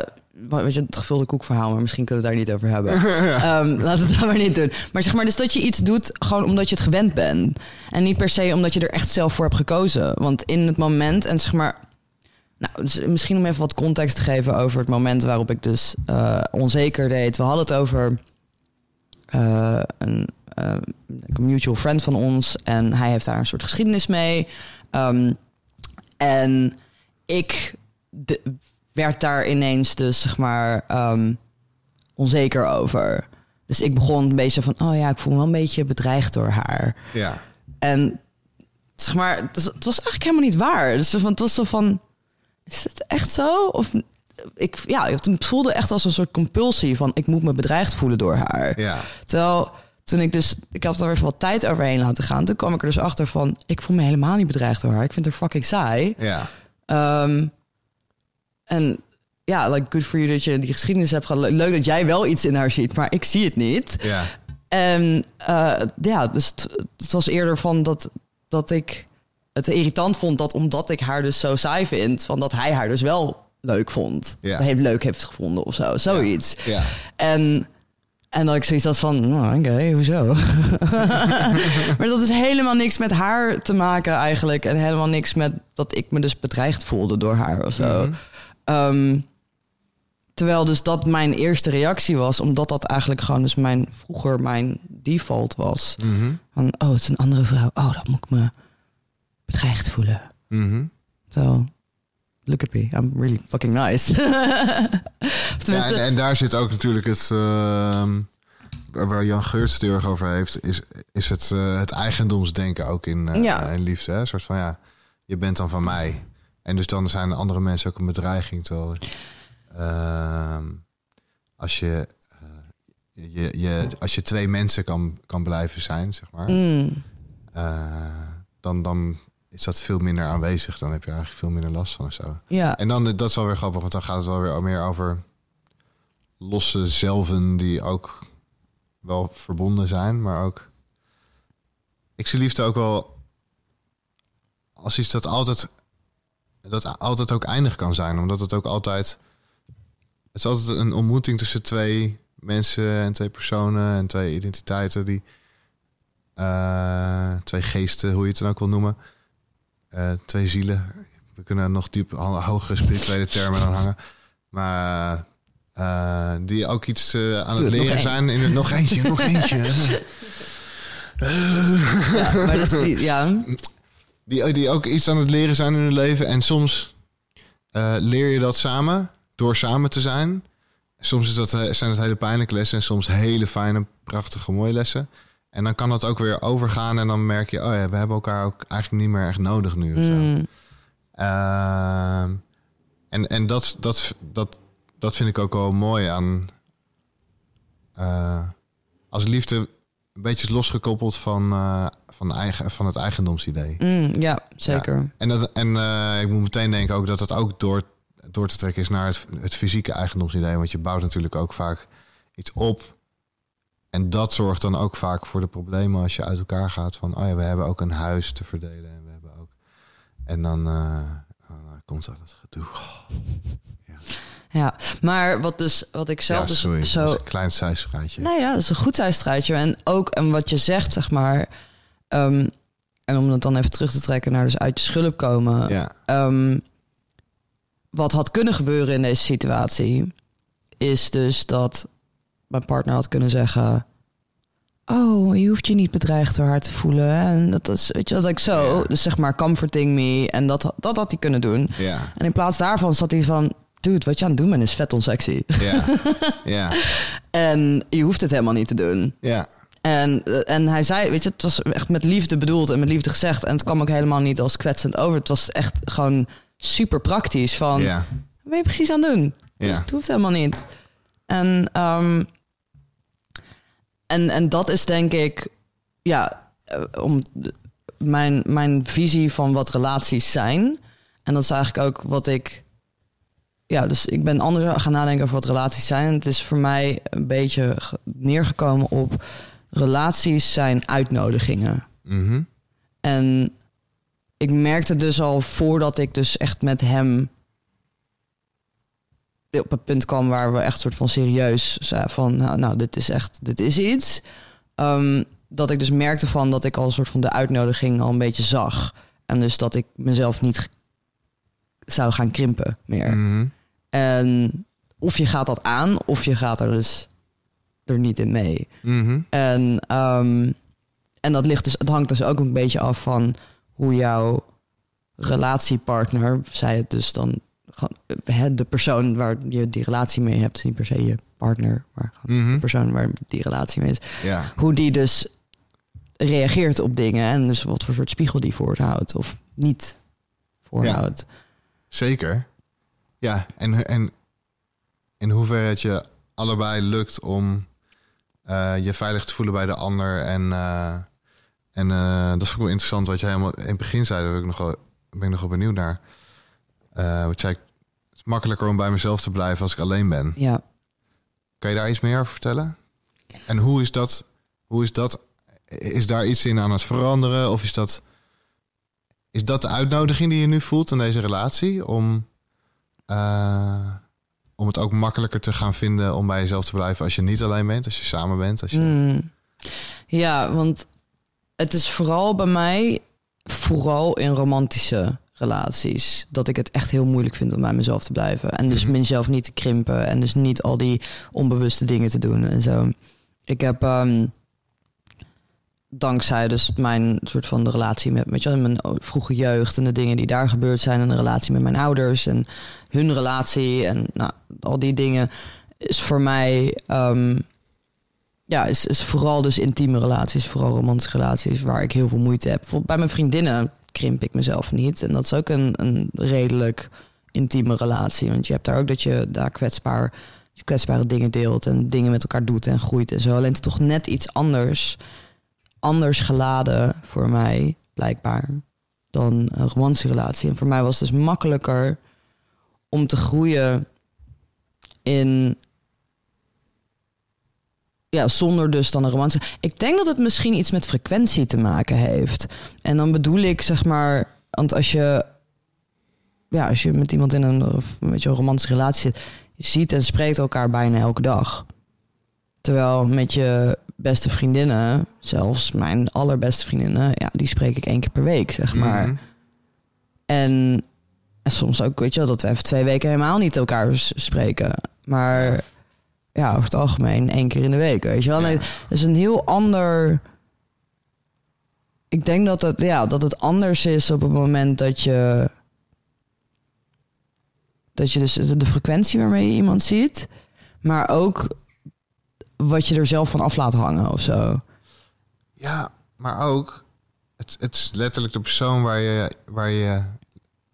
weet je, het gevulde koekverhaal, maar misschien kunnen we het daar niet over hebben. Ehm, laten we het dan maar niet doen. Maar zeg maar, dus dat je iets doet gewoon omdat je het gewend bent. En niet per se omdat je er echt zelf voor hebt gekozen. Want in het moment, en zeg maar... Nou, dus misschien om even wat context te geven over het moment waarop ik dus eh, onzeker deed. We hadden het over eh, een, een mutual friend van ons. En hij heeft daar een soort geschiedenis mee. Ehm, en ik de- werd daar ineens dus, zeg maar, ehm, onzeker over. Dus ik begon een beetje van, oh ja, ik voel me wel een beetje bedreigd door haar. Ja. En zeg maar, het was- het was eigenlijk helemaal niet waar. Dus van, het was zo van, is het echt zo? Of ik, ja, het voelde echt als een soort compulsie van, ik moet me bedreigd voelen door haar. Ja. Terwijl toen ik dus, ik had er even wat tijd overheen laten gaan. Toen kwam ik er dus achter van, ik voel me helemaal niet bedreigd door haar. Ik vind haar fucking saai. Ja. Ehm, en ja, like good for you dat je die geschiedenis hebt gehad. Le- Leuk dat jij wel iets in haar ziet, maar ik zie het niet. Ja. En eh, ja, dus het, het was eerder van dat, dat ik het irritant vond dat omdat ik haar dus zo saai vind, van dat hij haar dus wel leuk vond. Ja. Heeft leuk heeft gevonden of zo, zoiets. Ja. En, en dat ik zoiets had van, oh, oké, hoezo? maar dat is helemaal niks met haar te maken eigenlijk. En helemaal niks met dat ik me dus bedreigd voelde door haar of zo. Ehm, terwijl dus dat mijn eerste reactie was, omdat dat eigenlijk gewoon dus mijn vroeger mijn default was. Mhm. Van, oh, het is een andere vrouw. Oh, dan moet ik me bedreigd voelen. Mhm. Zo, look at me, I'm really fucking nice. Ja, en, en daar zit ook natuurlijk het... ehm, waar Jan Geurts het heel erg over heeft... is, is het, eh, het eigendomsdenken ook in, eh, Ja. in liefde. Hè? Een soort van, ja, je bent dan van mij. En dus dan zijn andere mensen ook een bedreiging. Terwijl, ehm, als, je, eh, je, je, als je twee mensen kan, kan blijven zijn, zeg maar... mm, dan, dan is dat veel minder aanwezig. Dan heb je eigenlijk veel minder last van of zo. ja. En dan, dat is wel weer grappig, want dan gaat het wel weer meer over losse zelven die ook wel verbonden zijn, maar ook. Ik zie liefde ook wel als iets dat altijd, dat altijd ook eindig kan zijn, omdat het ook altijd. Het is altijd een ontmoeting tussen twee mensen en twee personen en twee identiteiten die. eh, twee geesten, hoe je het dan ook wil noemen. Eh, twee zielen. We kunnen nog diep hogere spirituele termen aan hangen. Maar eh, die ook iets eh, aan Doe het leren zijn. In het, nog eentje, nog eentje. ja, maar dus die, ja. Die, die ook iets aan het leren zijn in hun leven. En soms leer je dat samen, door samen te zijn. Soms is dat, zijn het hele pijnlijke lessen en soms hele fijne, prachtige, mooie lessen. En dan kan dat ook weer overgaan en dan merk je, oh ja, we hebben elkaar ook eigenlijk niet meer echt nodig nu. Of zo. Mm, Ehm, en en dat, dat, dat, dat vind ik ook wel mooi aan. eh, als liefde een beetje is losgekoppeld van, eh, van, eigen, van het eigendomsidee. mm, ja, zeker. En, dat, en eh, ik moet meteen denken ook dat het ook door, door te trekken is naar het, het fysieke eigendomsidee. Want je bouwt natuurlijk ook vaak iets op. En dat zorgt dan ook vaak voor de problemen als je uit elkaar gaat. Van, oh ja, we hebben ook een huis te verdelen. En we hebben ook. En dan, oh, dan komt al het gedoe. Ja, maar wat, dus, wat ik zelf ja, dus zo... dat is een klein zijstraatje. Nou ja, dat is een goed zijstraatje. En ook en wat je zegt, zeg maar... ehm, en om het dan even terug te trekken naar dus uit je schulp komen. Ja, Ehm, wat had kunnen gebeuren in deze situatie... is dus dat mijn partner had kunnen zeggen... Oh, je hoeft je niet bedreigd door haar te voelen. En dat is, weet je, dat ik zo, Ja. dus zeg maar comforting me. En dat, dat had hij kunnen doen. ja, En in plaats daarvan zat hij van... Dude, wat je aan het doen bent is vet onsexy. ja, ja, En je hoeft het helemaal niet te doen. ja, En, en hij zei, weet je, het was echt met liefde bedoeld en met liefde gezegd. En het kwam ook helemaal niet als kwetsend over. Het was echt gewoon super praktisch. Van, ja, wat ben je precies aan het doen? Dus Ja. het hoeft helemaal niet. En, ehm, en, en dat is denk ik, ja, eh, om mijn, mijn visie van wat relaties zijn. En dat is eigenlijk ook wat ik, ja, dus ik ben anders gaan nadenken over wat relaties zijn. En het is voor mij een beetje ge- neergekomen op relaties zijn uitnodigingen. mhm, En ik merkte dus al voordat ik dus echt met hem op het punt kwam waar we echt soort van serieus zeiden van nou, nou dit is echt dit is iets Ehm, dat ik dus merkte van dat ik al een soort van de uitnodiging al een beetje zag en dus dat ik mezelf niet zou gaan krimpen meer mhm. en of je gaat dat aan of je gaat er dus er niet in mee Mhm. en, ehm, en dat ligt dus, het hangt dus ook een beetje af van hoe jouw relatiepartner, zij het dus dan gewoon, eh, de persoon waar je die relatie mee hebt, is niet per se je partner, maar gewoon de persoon waar die relatie mee is, Ja, hoe die dus reageert op dingen en dus wat voor soort spiegel die voorhoudt of niet voorhoudt. zeker. Ja, en, en in hoeverre het je allebei lukt om eh, je veilig te voelen bij de ander. En, eh, en dat vond ik wel interessant wat jij helemaal in het begin zei. Daar ben ik nog wel, ben ik nog wel benieuwd naar. Eh wat jij, het is makkelijker om bij mezelf te blijven als ik alleen ben. Ja. Kan je daar iets meer over vertellen? En hoe is dat? Hoe is dat? Is daar iets in aan het veranderen? Of is dat, is dat de uitnodiging die je nu voelt in deze relatie? Om, eh, om het ook makkelijker te gaan vinden om bij jezelf te blijven als je niet alleen bent, als je samen bent. Als je... Mm. Ja, want het is vooral bij mij, vooral in romantische relaties, dat ik het echt heel moeilijk vind om bij mezelf te blijven. En dus Mhm. mezelf niet te krimpen en dus niet al die onbewuste dingen te doen en zo. Ik heb ehm, dankzij dus mijn soort van de relatie met, met je, mijn vroege jeugd en de dingen die daar gebeurd zijn en de relatie met mijn ouders en hun relatie en nou, al die dingen is voor mij ehm, ja, is, is vooral dus intieme relaties, vooral romantische relaties, waar ik heel veel moeite heb. Bijvoorbeeld bij mijn vriendinnen krimp ik mezelf niet. En dat is ook een, een redelijk intieme relatie. Want je hebt daar ook dat je daar kwetsbaar, kwetsbare dingen deelt en dingen met elkaar doet en groeit en zo. Alleen het is toch net iets anders, anders geladen voor mij, blijkbaar, dan een romantische relatie. En voor mij was het dus makkelijker om te groeien in ja, zonder dus dan een romantische. Ik denk dat het misschien iets met frequentie te maken heeft. En dan bedoel ik, zeg maar, want als je, ja, als je met iemand in een, of met je een romantische relatie zit, je ziet en spreekt elkaar bijna elke dag. Terwijl met je beste vriendinnen, zelfs mijn allerbeste vriendinnen, ja, die spreek ik één keer per week, zeg maar. Mhm. En, en soms ook, weet je wel, dat we even twee weken helemaal niet elkaar spreken. Maar ja, over het algemeen één keer in de week, weet je wel. Nee, het is een heel ander... Ik denk dat het, ja, dat het anders is op het moment dat je... Dat je dus de frequentie waarmee je iemand ziet. Maar ook wat je er zelf van af laat hangen of zo. Ja, maar ook, het, het is letterlijk de persoon waar je, waar je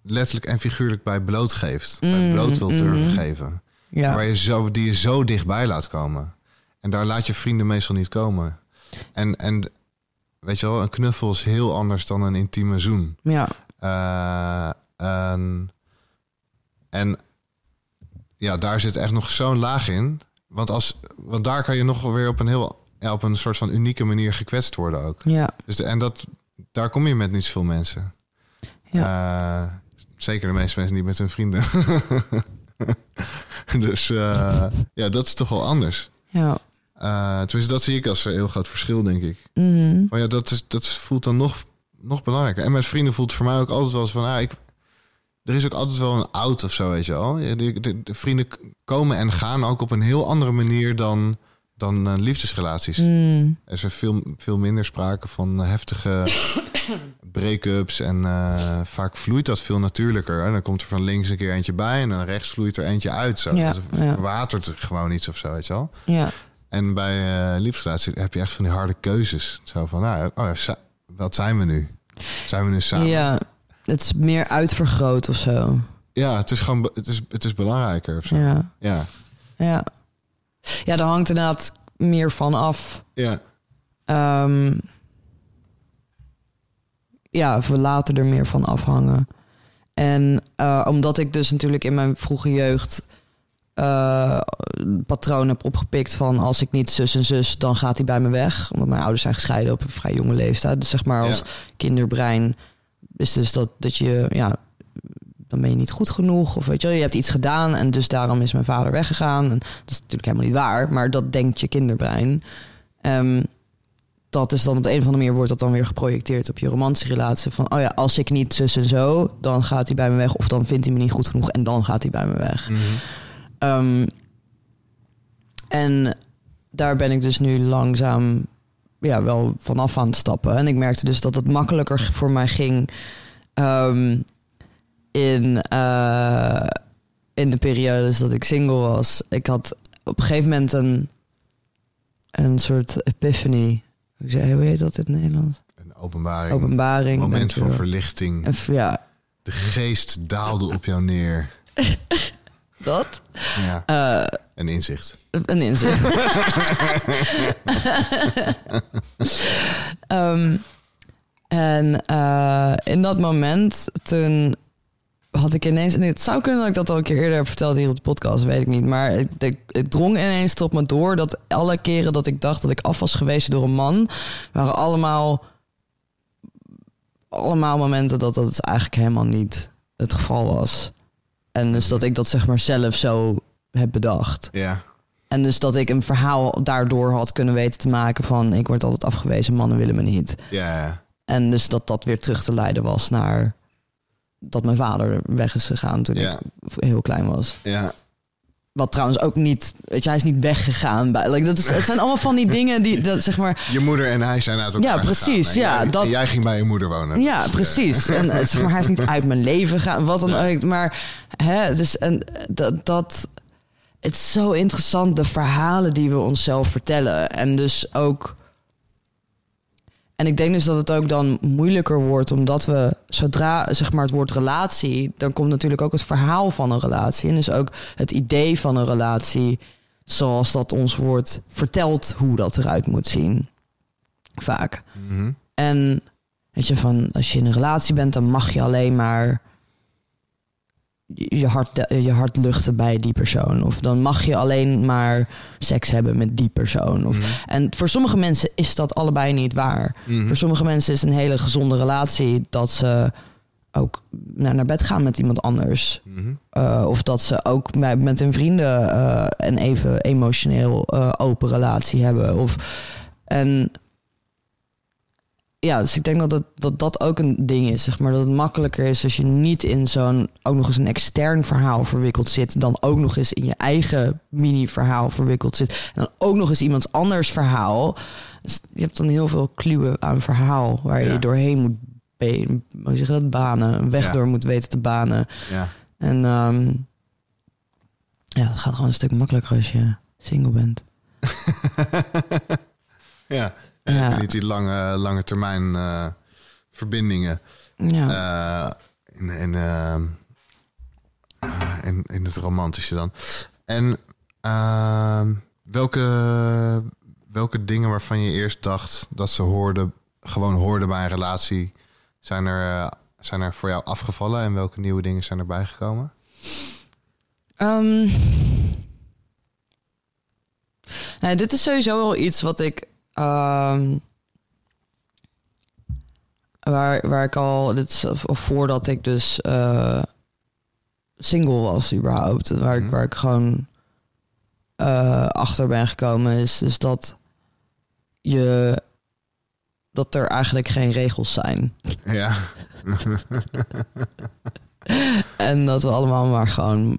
letterlijk en figuurlijk bij blootgeeft. bij Mm, bloot wil durven mhm. geven. Ja. Waar je zo, die je zo dichtbij laat komen. En daar laat je vrienden meestal niet komen. En, en weet je wel, een knuffel is heel anders dan een intieme zoen. ja. Eh, en, en ja, daar zit echt nog zo'n laag in. Want, als, want daar kan je nog wel weer op een heel ja, op een soort van unieke manier gekwetst worden ook. Ja. Dus de, en dat, daar kom je met niet zoveel mensen. Eh, zeker de meeste mensen niet met hun vrienden. dus eh, ja, dat is toch wel anders. Ja. Eh, tenminste, dat zie ik als een heel groot verschil, denk ik. Mhm. Maar ja, dat, is, dat voelt dan nog, nog belangrijker. En met vrienden voelt het voor mij ook altijd wel eens van... Ah, ik, er is ook altijd wel een oud of zo, weet je wel. Ja, De, de, de vrienden komen en gaan ook op een heel andere manier dan, dan eh, liefdesrelaties. Mm. Er is veel, veel minder sprake van heftige break-ups. En eh, vaak vloeit dat veel natuurlijker. En dan komt er van links een keer eentje bij... en dan rechts vloeit er eentje uit. Zo. Ja, Dus ja. watert gewoon iets of zo, weet je wel. Ja. En bij eh liefdesrelaties heb je echt van die harde keuzes. Zo van, nou, oh wat zijn we nu? Zijn we nu samen? ja. Het is meer uitvergroot of zo. Ja, het is gewoon, het is, het is belangrijker of zo. Ja. Ja, Ja. Ja, daar hangt inderdaad meer van af. ja, Ehm, ja, we laten er meer van afhangen. En eh, omdat ik dus natuurlijk in mijn vroege jeugd eh patroon heb opgepikt van als ik niet zus en zus, dan gaat hij bij me weg. Omdat mijn ouders zijn gescheiden op een vrij jonge leeftijd. Dus zeg maar als Ja. kinderbrein is dus dat, dat je, ja, dan ben je niet goed genoeg. Of weet je je hebt iets gedaan en dus daarom is mijn vader weggegaan. En dat is natuurlijk helemaal niet waar, maar dat denkt je kinderbrein. Ehm, dat is dan op de een of andere manier wordt dat dan weer geprojecteerd op je romantische relatie. Van, oh ja, als ik niet zus en zo, dan gaat hij bij me weg. Of dan vindt hij me niet goed genoeg en dan gaat hij bij me weg. Mhm. Ehm, en daar ben ik dus nu langzaam ja, wel vanaf aan het stappen. En ik merkte dus dat het makkelijker voor mij ging ehm, in, eh, in de periodes dat ik single was. Ik had op een gegeven moment een, een soort epiphany. Hoe zeg- hoe heet dat in het Nederlands? een openbaring. Openbaring. moment van verlichting. En Ja, De geest daalde op jou neer. dat. Ja, Eh, een inzicht. Een inzicht. Ehm, en eh, in dat moment, toen had ik ineens... en Het zou kunnen dat ik dat al een keer eerder heb verteld hier op de podcast, weet ik niet. Maar het, het, drong ineens tot me door dat alle keren dat ik dacht dat ik af was geweest door een man... waren allemaal, allemaal momenten dat dat eigenlijk helemaal niet het geval was. En dus dat ik dat zeg maar zelf zo heb bedacht. Ja, En dus dat ik een verhaal daardoor had kunnen weten te maken van... ik word altijd afgewezen, mannen willen me niet. ja. En dus dat dat weer terug te leiden was naar... dat mijn vader weg is gegaan toen Ja. ik heel klein was. ja. Wat trouwens ook niet... Weet je, hij is niet weggegaan. Bij, like, dat is, het zijn allemaal van die dingen die, dat, zeg maar... Je moeder en hij zijn uit elkaar Ja, precies, gegaan. En ja, jij, dat- jij ging bij je moeder wonen. Ja, Dus, precies. En eh, zeg maar, hij is niet uit mijn leven gegaan, wat dan ook. Maar hè, dus en dat, dat. Het is zo interessant, de verhalen die we onszelf vertellen. En dus ook. En ik denk dus dat het ook dan moeilijker wordt, omdat we zodra zeg maar het woord relatie, dan komt natuurlijk ook het verhaal van een relatie. En dus ook het idee van een relatie, zoals dat ons wordt verteld hoe dat eruit moet zien. Vaak. mhm. En weet je, van als je in een relatie bent, dan mag je alleen maar je hart, je hart luchten bij die persoon. Of dan mag je alleen maar seks hebben met die persoon. Of, Mhm. En voor sommige mensen is dat allebei niet waar. Mhm. Voor sommige mensen is een hele gezonde relatie dat ze ook naar naar bed gaan met iemand anders. Mhm. Uh, of dat ze ook met, met hun vrienden uh, een even emotioneel uh, open relatie hebben. Of, en ja, dus ik denk dat, het, dat dat ook een ding is, zeg maar. Dat het makkelijker is als je niet in zo'n, ook nog eens een extern verhaal verwikkeld zit. Dan ook nog eens in je eigen mini-verhaal verwikkeld zit. En dan ook nog eens iemands anders verhaal. Dus je hebt dan heel veel kluwen aan verhaal waar Ja. je doorheen moet, hoe zeg je dat, banen. Een weg Ja. door moet weten te banen. Ja. En ehm, ja, het gaat gewoon een stuk makkelijker als je single bent. ja. Ja. niet die lange, lange termijn eh, verbindingen Ja. eh, in, in, eh, in, in het romantische dan. En ehm, welke, welke dingen waarvan je eerst dacht dat ze hoorden, gewoon hoorden bij een relatie, zijn er, zijn er voor jou afgevallen en welke nieuwe dingen zijn erbij gekomen? Ehm, nou, dit is sowieso wel iets wat ik. Ehm, waar, waar ik al. Dit is voordat ik dus eh, single was, überhaupt. Waar, ik, Mhm. waar ik gewoon eh, achter ben gekomen, is dus dat je. Dat er eigenlijk geen regels zijn. Ja, En dat we allemaal maar gewoon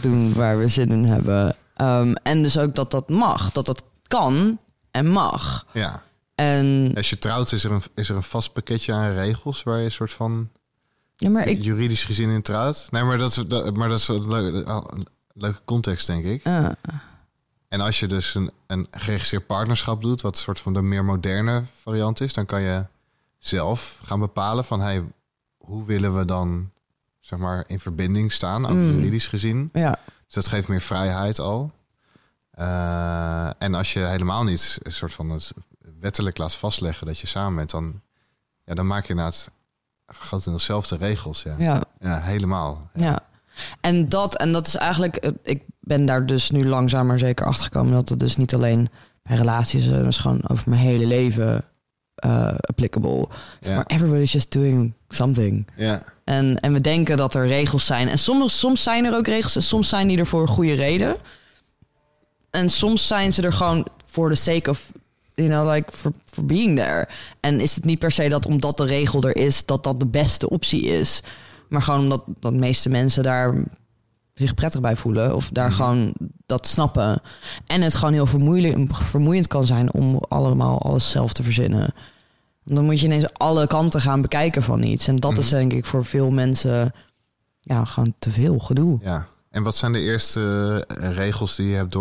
doen waar we zin in hebben. Ehm, en dus ook dat dat mag. Dat dat kan en mag. ja. En Als je trouwt, is er, een, is er een vast pakketje aan regels waar je een soort van ja, maar ik. juridisch gezin in trouwt? Nee, maar dat is, dat, maar dat is een leuke, een leuke context, denk ik. eh, En als je dus een, een geregistreerd partnerschap doet, wat een soort van de meer moderne variant is, dan kan je zelf gaan bepalen van hey, hoe willen we dan zeg maar in verbinding staan, ook Mm. juridisch gezien. ja, Dus dat geeft meer vrijheid al. Eh, en als je helemaal niet een soort van het wettelijk laat vastleggen dat je samen bent, dan, ja, dan maak je inderdaad grotendeels zelf de regels. Ja, ja. ja, helemaal. ja. En dat, en dat is eigenlijk. eh, Ik ben daar dus nu langzaam maar zeker achter gekomen dat het dus niet alleen bij relaties is, het is gewoon over mijn hele leven eh applicable. Ja. Maar everybody's just doing something. Ja, En, en we denken dat er regels zijn. En soms, soms zijn er ook regels en soms zijn die er voor een goede reden. En soms zijn ze er gewoon voor the sake of, you know, like for, for being there. En is het niet per se dat omdat de regel er is, dat dat de beste optie is. Maar gewoon omdat dat de meeste mensen daar zich prettig bij voelen. Of daar gewoon dat snappen. En het gewoon heel vermoeilijk, vermoeiend kan zijn om allemaal alles zelf te verzinnen. Dan moet je ineens alle kanten gaan bekijken van iets. En dat is denk ik voor veel mensen ja, gewoon te veel gedoe. ja. En wat zijn de eerste eh, regels die je hebt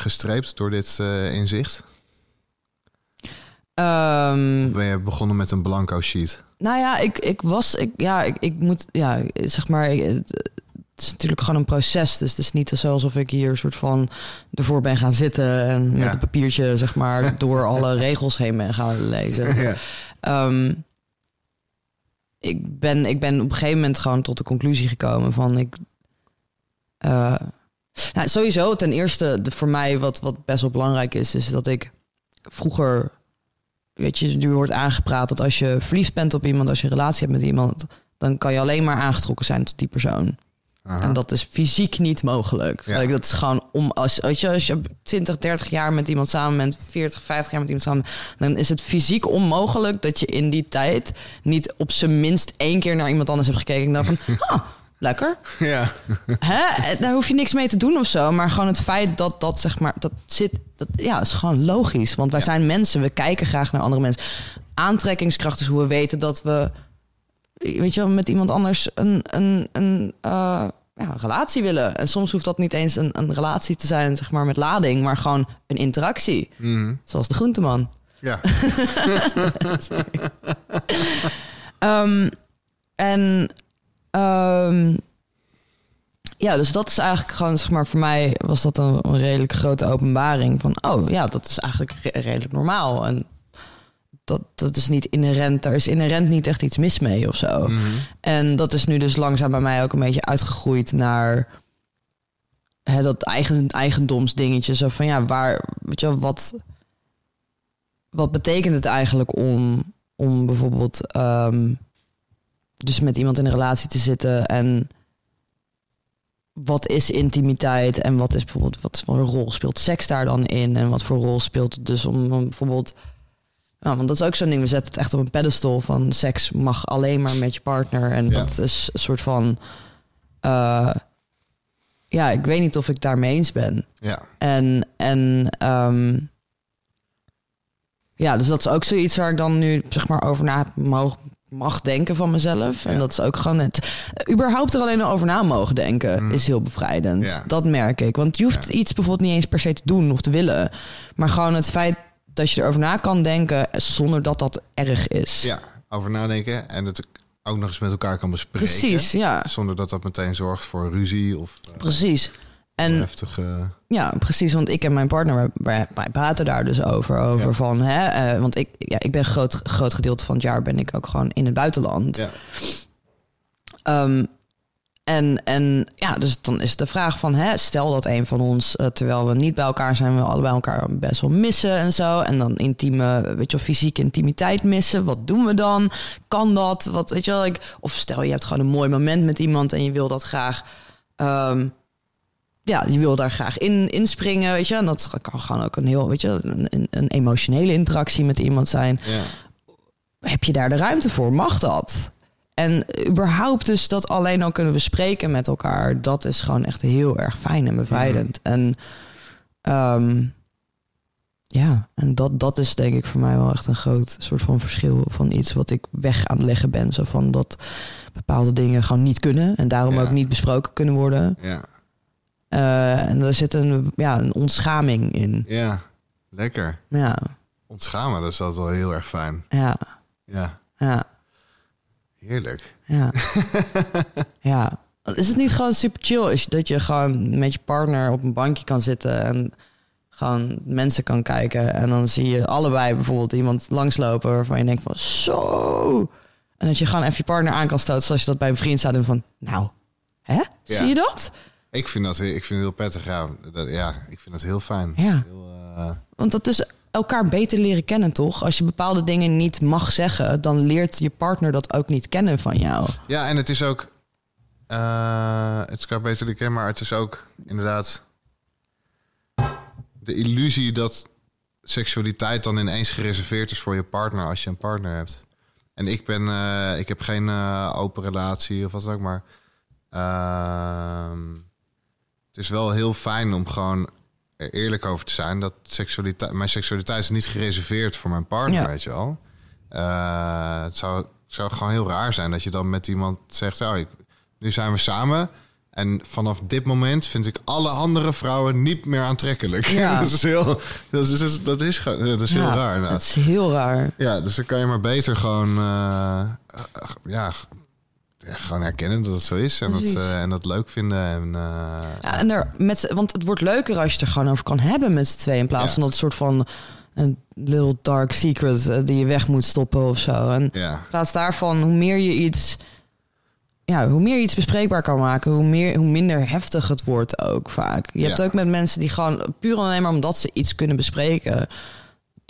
doorgestreept door dit eh, inzicht? Ehm, Ben je begonnen met een blanco sheet? nou ja, ik, ik was, ik, ja, ik, ik moet, ja, zeg maar, het, is natuurlijk gewoon een proces. Dus het is niet zo alsof ik hier een soort van ervoor ben gaan zitten en met Ja. een papiertje, zeg maar, door alle regels heen ben gaan lezen. Ja. Ehm, ik, ben, ik ben op een gegeven moment gewoon tot de conclusie gekomen van ik. eh, nou, sowieso, ten eerste, de, voor mij wat, wat best wel belangrijk is, is dat ik vroeger. Weet je, nu wordt aangepraat dat als je verliefd bent op iemand, als je een relatie hebt met iemand, dan kan je alleen maar aangetrokken zijn tot die persoon. Aha. En dat is fysiek niet mogelijk. Ja. Dat is gewoon om als, als, je, als je 20, 30 jaar met iemand samen bent, 40, 50 jaar met iemand samen, dan is het fysiek onmogelijk dat je in die tijd niet op zijn minst één keer naar iemand anders hebt gekeken en dacht van, ah, lekker. ja. Hè? Daar hoef je niks mee te doen of zo. Maar gewoon het feit dat dat zeg maar, dat zit, dat ja, is gewoon logisch. Want wij Ja. zijn mensen, we kijken graag naar andere mensen. Aantrekkingskracht is hoe we weten dat we, weet je wel, met iemand anders een, een, een eh, ja, relatie willen. En soms hoeft dat niet eens een, een relatie te zijn, zeg maar, met lading, maar gewoon een interactie. Mhm. Zoals de groenteman. ja. Ehm, en ehm, ja, dus dat is eigenlijk gewoon, zeg maar, voor mij was dat een, een redelijk grote openbaring van, oh ja, dat is eigenlijk re- redelijk normaal. En dat, dat is niet inherent, daar is inherent niet echt iets mis mee of zo. Mhm. En dat is nu dus langzaam bij mij ook een beetje uitgegroeid naar hè, dat eigen, eigendomsdingetje. Zo van ja, waar, weet je wel, wat, wat betekent het eigenlijk om, om bijvoorbeeld ehm, dus met iemand in een relatie te zitten en wat is intimiteit en wat is bijvoorbeeld wat voor rol speelt seks daar dan in en wat voor rol speelt het dus om, om bijvoorbeeld ja, want dat is ook zo'n ding. We zetten het echt op een pedestal van seks mag alleen maar met je partner. En Ja. dat is een soort van. eh, ja, ik weet niet of ik daarmee eens ben. ja. En, en ehm, ja, dus dat is ook zoiets waar ik dan nu zeg maar over na mag, mag denken van mezelf. En Ja. dat is ook gewoon het. überhaupt er alleen al over na mogen denken Mm. is heel bevrijdend. Ja. Dat merk ik. Want je hoeft Ja. iets bijvoorbeeld niet eens per se te doen of te willen. Maar gewoon het feit dat je erover na kan denken zonder dat dat erg is. Ja, over nadenken en het ook nog eens met elkaar kan bespreken. Precies, ja. Zonder dat dat meteen zorgt voor ruzie of uh, Precies. En heftige... ja, precies. Want ik en mijn partner, wij- wij, wij praten daar dus over. over Ja. van, hè, eh, want ik, ja, ik ben groot, groot gedeelte van het jaar ben ik ook gewoon in het buitenland. Ja, Ehm, en, en ja, dus dan is de vraag van, hè, stel dat een van ons, eh, terwijl we niet bij elkaar zijn, we allebei elkaar best wel missen en zo. En dan intieme, weet je wel, fysieke intimiteit missen. Wat doen we dan? Kan dat? Wat, weet je wel, ik, of stel je hebt gewoon een mooi moment met iemand en je wil dat graag. ehm, ja, je wil daar graag in inspringen, weet je. En dat kan gewoon ook een heel, weet je, een, een, emotionele interactie met iemand zijn ja, heb je daar de ruimte voor? Mag dat? En überhaupt dus dat alleen al kunnen bespreken met elkaar, dat is gewoon echt heel erg fijn en bevrijdend. En ehm, ja, en dat, dat is denk ik voor mij wel echt een groot soort van verschil van iets wat ik weg aan het leggen ben. Zo van dat bepaalde dingen gewoon niet kunnen en daarom Ja. ook niet besproken kunnen worden. ja, Eh, en er zit een, ja, een ontschaming in. ja. Lekker. Ja, Ontschamen, dat is altijd wel heel erg fijn. ja, Ja, ja. heerlijk. Ja. ja. Is het niet gewoon super chill je- dat je gewoon met je partner op een bankje kan zitten en gewoon mensen kan kijken en dan zie je allebei bijvoorbeeld iemand langslopen waarvan je denkt van zo. En dat je gewoon even je partner aan kan stoten zoals je dat bij een vriend zou doen van nou, hè? Ja. Zie je dat? Ik vind dat ik vind het heel prettig. Ja, dat, ja, ik vind dat heel fijn. Ja. Heel, eh, Want dat is elkaar beter leren kennen, toch? Als je bepaalde dingen niet mag zeggen, dan leert je partner dat ook niet kennen van jou. Ja, en het is ook. eh, het is elkaar beter leren kennen, maar het is ook inderdaad. De illusie dat seksualiteit dan ineens gereserveerd is voor je partner als je een partner hebt. En ik ben. eh, ik heb geen open relatie of wat dan ook, maar. ehm, het is wel heel fijn om gewoon er eerlijk over te zijn dat seksualiteit, mijn seksualiteit is niet gereserveerd voor mijn partner, Ja. weet je wel. Eh, het zou, zou gewoon heel raar zijn dat je dan met iemand zegt: oh, ik, nu zijn we samen. En vanaf dit moment vind ik alle andere vrouwen niet meer aantrekkelijk. Ja. dat is heel, dat is, dat is, dat is, dat heel Ja, raar. Nou. Het is heel raar. Ja, dus dan kan je maar beter gewoon, eh, eh, ja, gewoon herkennen dat het zo is. En dat, eh, en dat leuk vinden. En, eh, Ja, en er met, want het wordt leuker als je het er gewoon over kan hebben met z'n tweeën. In plaats Ja. van dat soort van een little dark secret eh, die je weg moet stoppen of zo. En ja, in plaats daarvan, hoe meer je iets, ja, hoe meer je iets bespreekbaar kan maken, hoe, meer, hoe minder heftig het wordt ook vaak. Je hebt ook met mensen die gewoon puur alleen maar omdat ze iets kunnen bespreken.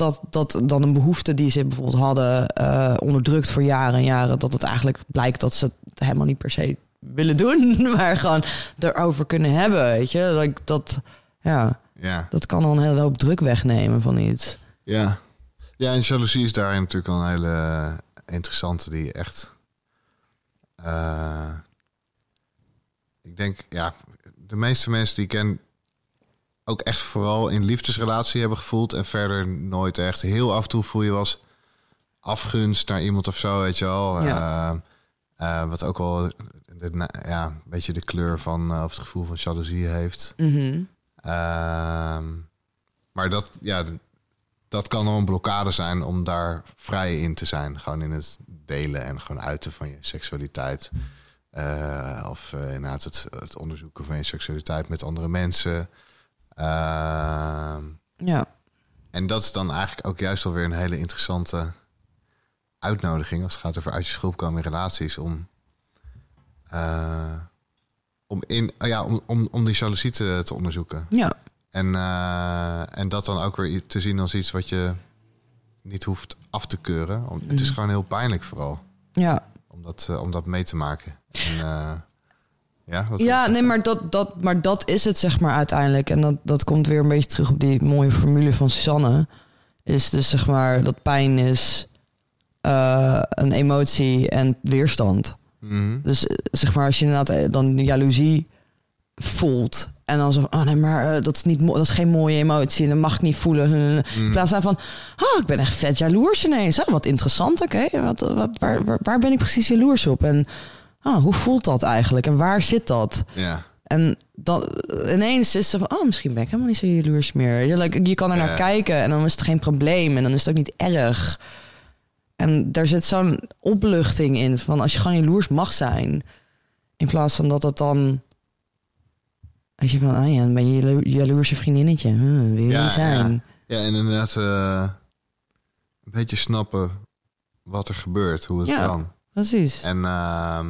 Dat, dat dan een behoefte die ze bijvoorbeeld hadden eh, onderdrukt voor jaren en jaren, dat het eigenlijk blijkt dat ze het helemaal niet per se willen doen, maar gewoon erover kunnen hebben. Weet je, dat, dat, ja, ja, dat kan al een hele hoop druk wegnemen van iets. ja. Ja, en jaloezie is daarin natuurlijk wel een hele interessante die echt... eh, ik denk, ja, de meeste mensen die ik ken... ook echt vooral in liefdesrelatie hebben gevoeld... en verder nooit echt. Heel af en toe voel je eens afgunst naar iemand of zo, weet je wel. Ja. Eh, eh, wat ook wel de, ja, een beetje de kleur van... eh, of het gevoel van jaloezie heeft. Mhm. Ehm, maar dat, ja, dat kan wel een blokkade zijn om daar vrij in te zijn. Gewoon in het delen en gewoon uiten van je seksualiteit. Of inderdaad het, het onderzoeken van je seksualiteit met andere mensen. Ehm, Ja, en dat is dan eigenlijk ook juist wel weer een hele interessante uitnodiging... als het gaat over uit je schulp komen in relaties... om, eh, om, in, oh ja, om, om, om die jaloezie te, te onderzoeken. ja, En, eh, en dat dan ook weer te zien als iets wat je niet hoeft af te keuren. Om, Het is Mhm. gewoon heel pijnlijk vooral ja. om dat, eh, om dat mee te maken. En, ja, Ja, nee, maar dat, dat, maar dat is het zeg maar uiteindelijk. En dat, dat komt weer een beetje terug op die mooie formule van Susanne. Is dus zeg maar dat pijn is eh, een emotie en weerstand. Mhm. Dus eh, zeg maar als je inderdaad eh, dan jaloezie voelt... en dan zo van, oh nee, maar dat, is niet dat is geen mooie emotie... en dat mag ik niet voelen. In plaats van, oh, ik ben echt vet jaloers ineens. Oh, wat interessant, oké. Wat, wat, waar, waar, waar ben ik precies jaloers op? En ah, hoe voelt dat eigenlijk? En waar zit dat? Ja, En dan ineens is ze van, oh, misschien ben ik helemaal niet zo jaloers meer. Je, like, je kan er naar Ja. kijken en dan is het geen probleem en dan is het ook niet erg. En daar zit zo'n opluchting in van als je gewoon jaloers mag zijn. In plaats van dat het dan... Weet je van, ah ja, dan ben je jalo- jaloerse vriendinnetje. Wil je Ja, niet zijn? Ja, en inderdaad eh, een beetje snappen wat er gebeurt, hoe het Ja. kan. Precies. En, ehm,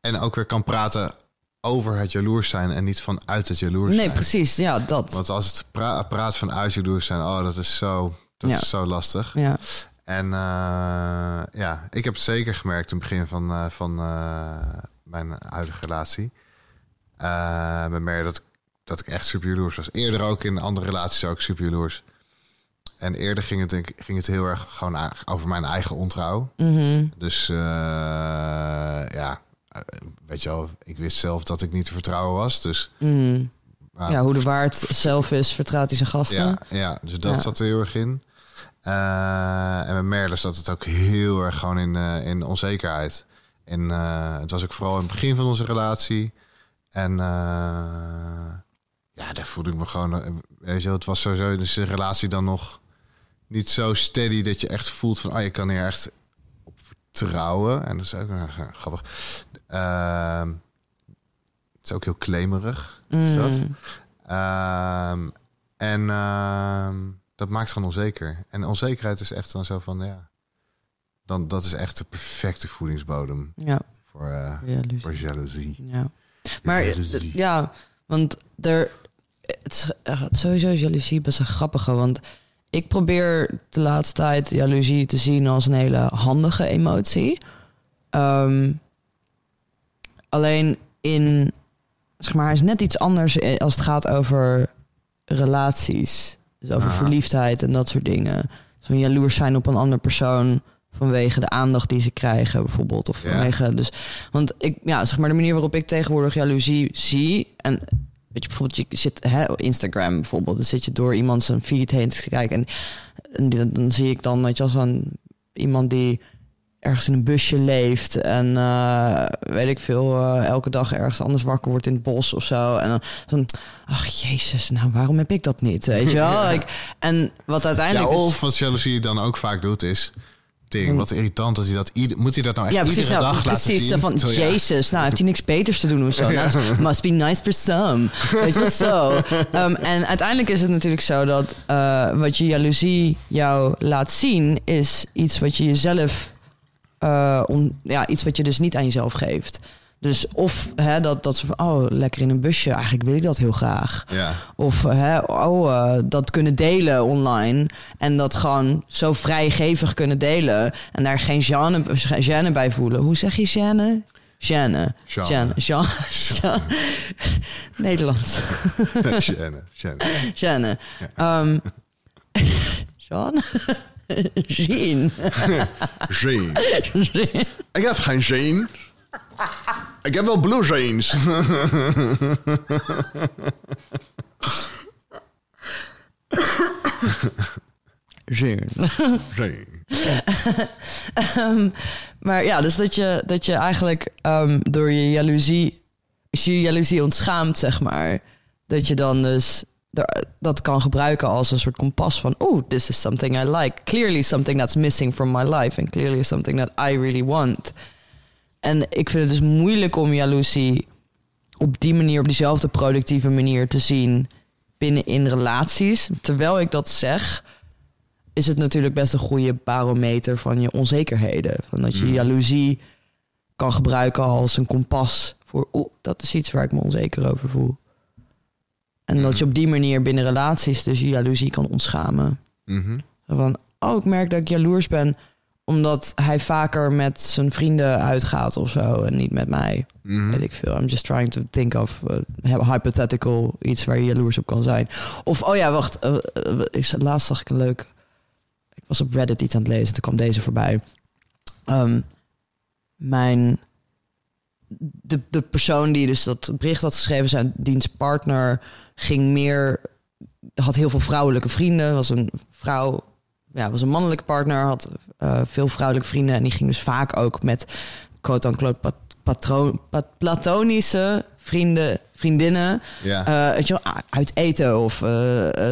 en ook weer kan praten over het jaloers zijn en niet vanuit het jaloers Nee, zijn. precies. Ja, dat. Want als het pra praat vanuit jaloers zijn, oh, dat is zo, dat Ja. is zo lastig. Ja. En eh, ja, ik heb het zeker gemerkt in het begin van, eh, van eh, mijn huidige relatie. Met meer dat, dat ik echt super jaloers was. Eerder ook in andere relaties ook super jaloers. En eerder ging het, denk ik, ging het heel erg gewoon over mijn eigen ontrouw. Mhm. Dus eh, ja, eh, weet je wel, ik wist zelf dat ik niet te vertrouwen was. Dus Mhm. nou, Ja, hoe de waard zelf is, vertrouwt hij zijn gasten. ja, ja, dus dat Ja. zat er heel erg in. Eh, en met Merle zat het ook heel erg gewoon in, eh, in onzekerheid. En eh, het was ook vooral in het begin van onze relatie. En ja, daar voelde ik me gewoon... Weet je het was sowieso dus de relatie dan nog niet zo steady... dat je echt voelt van, oh, je kan hier echt op vertrouwen. En dat is ook grappig. Ehm, het is ook heel claimerig. Is dat? Mm. Ehm, en ehm, dat maakt gewoon onzeker. En onzekerheid is echt dan zo van, ja... Dan, dat is echt de perfecte voedingsbodem Ja, voor, jaloezie. voor jaloezie. Ja. Maar Jaloezie. ja, want er, het is eh, sowieso is jaloezie best een grappige. Want ik probeer de laatste tijd jaloezie te zien als een hele handige emotie. Ehm, alleen in, zeg maar, is net iets anders i- als het gaat over relaties. Dus over Aha. verliefdheid en dat soort dingen. Zo'n jaloers zijn op een andere persoon vanwege de aandacht die ze krijgen, bijvoorbeeld. Of Ja. vanwege, dus, want ik, ja, zeg maar, de manier waarop ik tegenwoordig jaloezie zie. En weet je, bijvoorbeeld, je zit hè, op Instagram bijvoorbeeld, dan zit je door iemand zijn feed heen te kijken. En, en dan zie ik dan, weet je, als zo'n iemand die ergens in een busje leeft en eh, weet ik veel, eh, elke dag ergens anders wakker wordt in het bos of zo. En dan, dan ach jezus, nou waarom heb ik dat niet, weet je wel? Ik, en wat Ja, uiteindelijk dus- of wat jaloezie dan ook vaak doet is... Ding, wat irritant dat hij dat... ieder- Moet hij dat nou echt Ja, precies. iedere Nou, dag laten precies. zien? Van, Zo, ja. Jezus, nou heeft hij niks beters te doen of zo. Nou, must be nice for some. Weet je zo. Ehm, en uiteindelijk is het natuurlijk zo dat eh, wat je jaloezie jou laat zien... is iets wat je jezelf... eh, on- ja, iets wat je dus niet aan jezelf geeft. Dus of hè, dat, dat ze van, oh, lekker in een busje. Eigenlijk wil ik dat heel graag. Ja, Of hè, oh, eh, dat kunnen delen online. En dat gewoon zo vrijgevig kunnen delen. En daar geen gêne bij voelen. Hoe zeg je. Gêne. Gêne. Gêne. Gêne. Nederlands. Shannon, Shannon. Gêne. Jean. Jean. Ik heb geen Jean. Ik heb wel blue jeans. Jean. Jean. Ehm, maar ja, dus dat je, dat je eigenlijk ehm, door je jaloezie, als je je jaloezie ontschaamt, zeg maar, dat je dan dus dat kan gebruiken als een soort kompas van, oh, this is something I like. Clearly something that's missing from my life and clearly something that I really want. En ik vind het dus moeilijk om jaloezie op die manier, op diezelfde productieve manier te zien binnen in relaties. Terwijl ik dat zeg, is het natuurlijk best een goede barometer van je onzekerheden. Van dat je Mm. jaloezie kan gebruiken als een kompas voor, oeh, dat is iets waar ik me onzeker over voel. En dat je op die manier binnen relaties dus je jaloezie kan ontschamen. Mhm. Van, oh, ik merk dat ik jaloers ben omdat hij vaker met zijn vrienden uitgaat of zo en niet met mij. Mhm. Weet ik veel. I'm just trying to think of uh, hypothetical iets waar je jaloers op kan zijn. Of, oh ja, wacht. eh, ik, laatst zag ik een leuk... Ik was op Reddit iets aan het lezen. Toen kwam deze voorbij. Ehm, mijn... De, de persoon die dus dat bericht had geschreven... zijn dienstpartner ging meer... Had heel veel vrouwelijke vrienden. Was een vrouw... Ja, was een mannelijke partner. Had eh, veel vrouwelijke vrienden. En die ging dus vaak ook met quote-unquote pat- patroon, pa- platonische vrienden, vriendinnen. Ja. eh, weet je wel, uit eten of eh,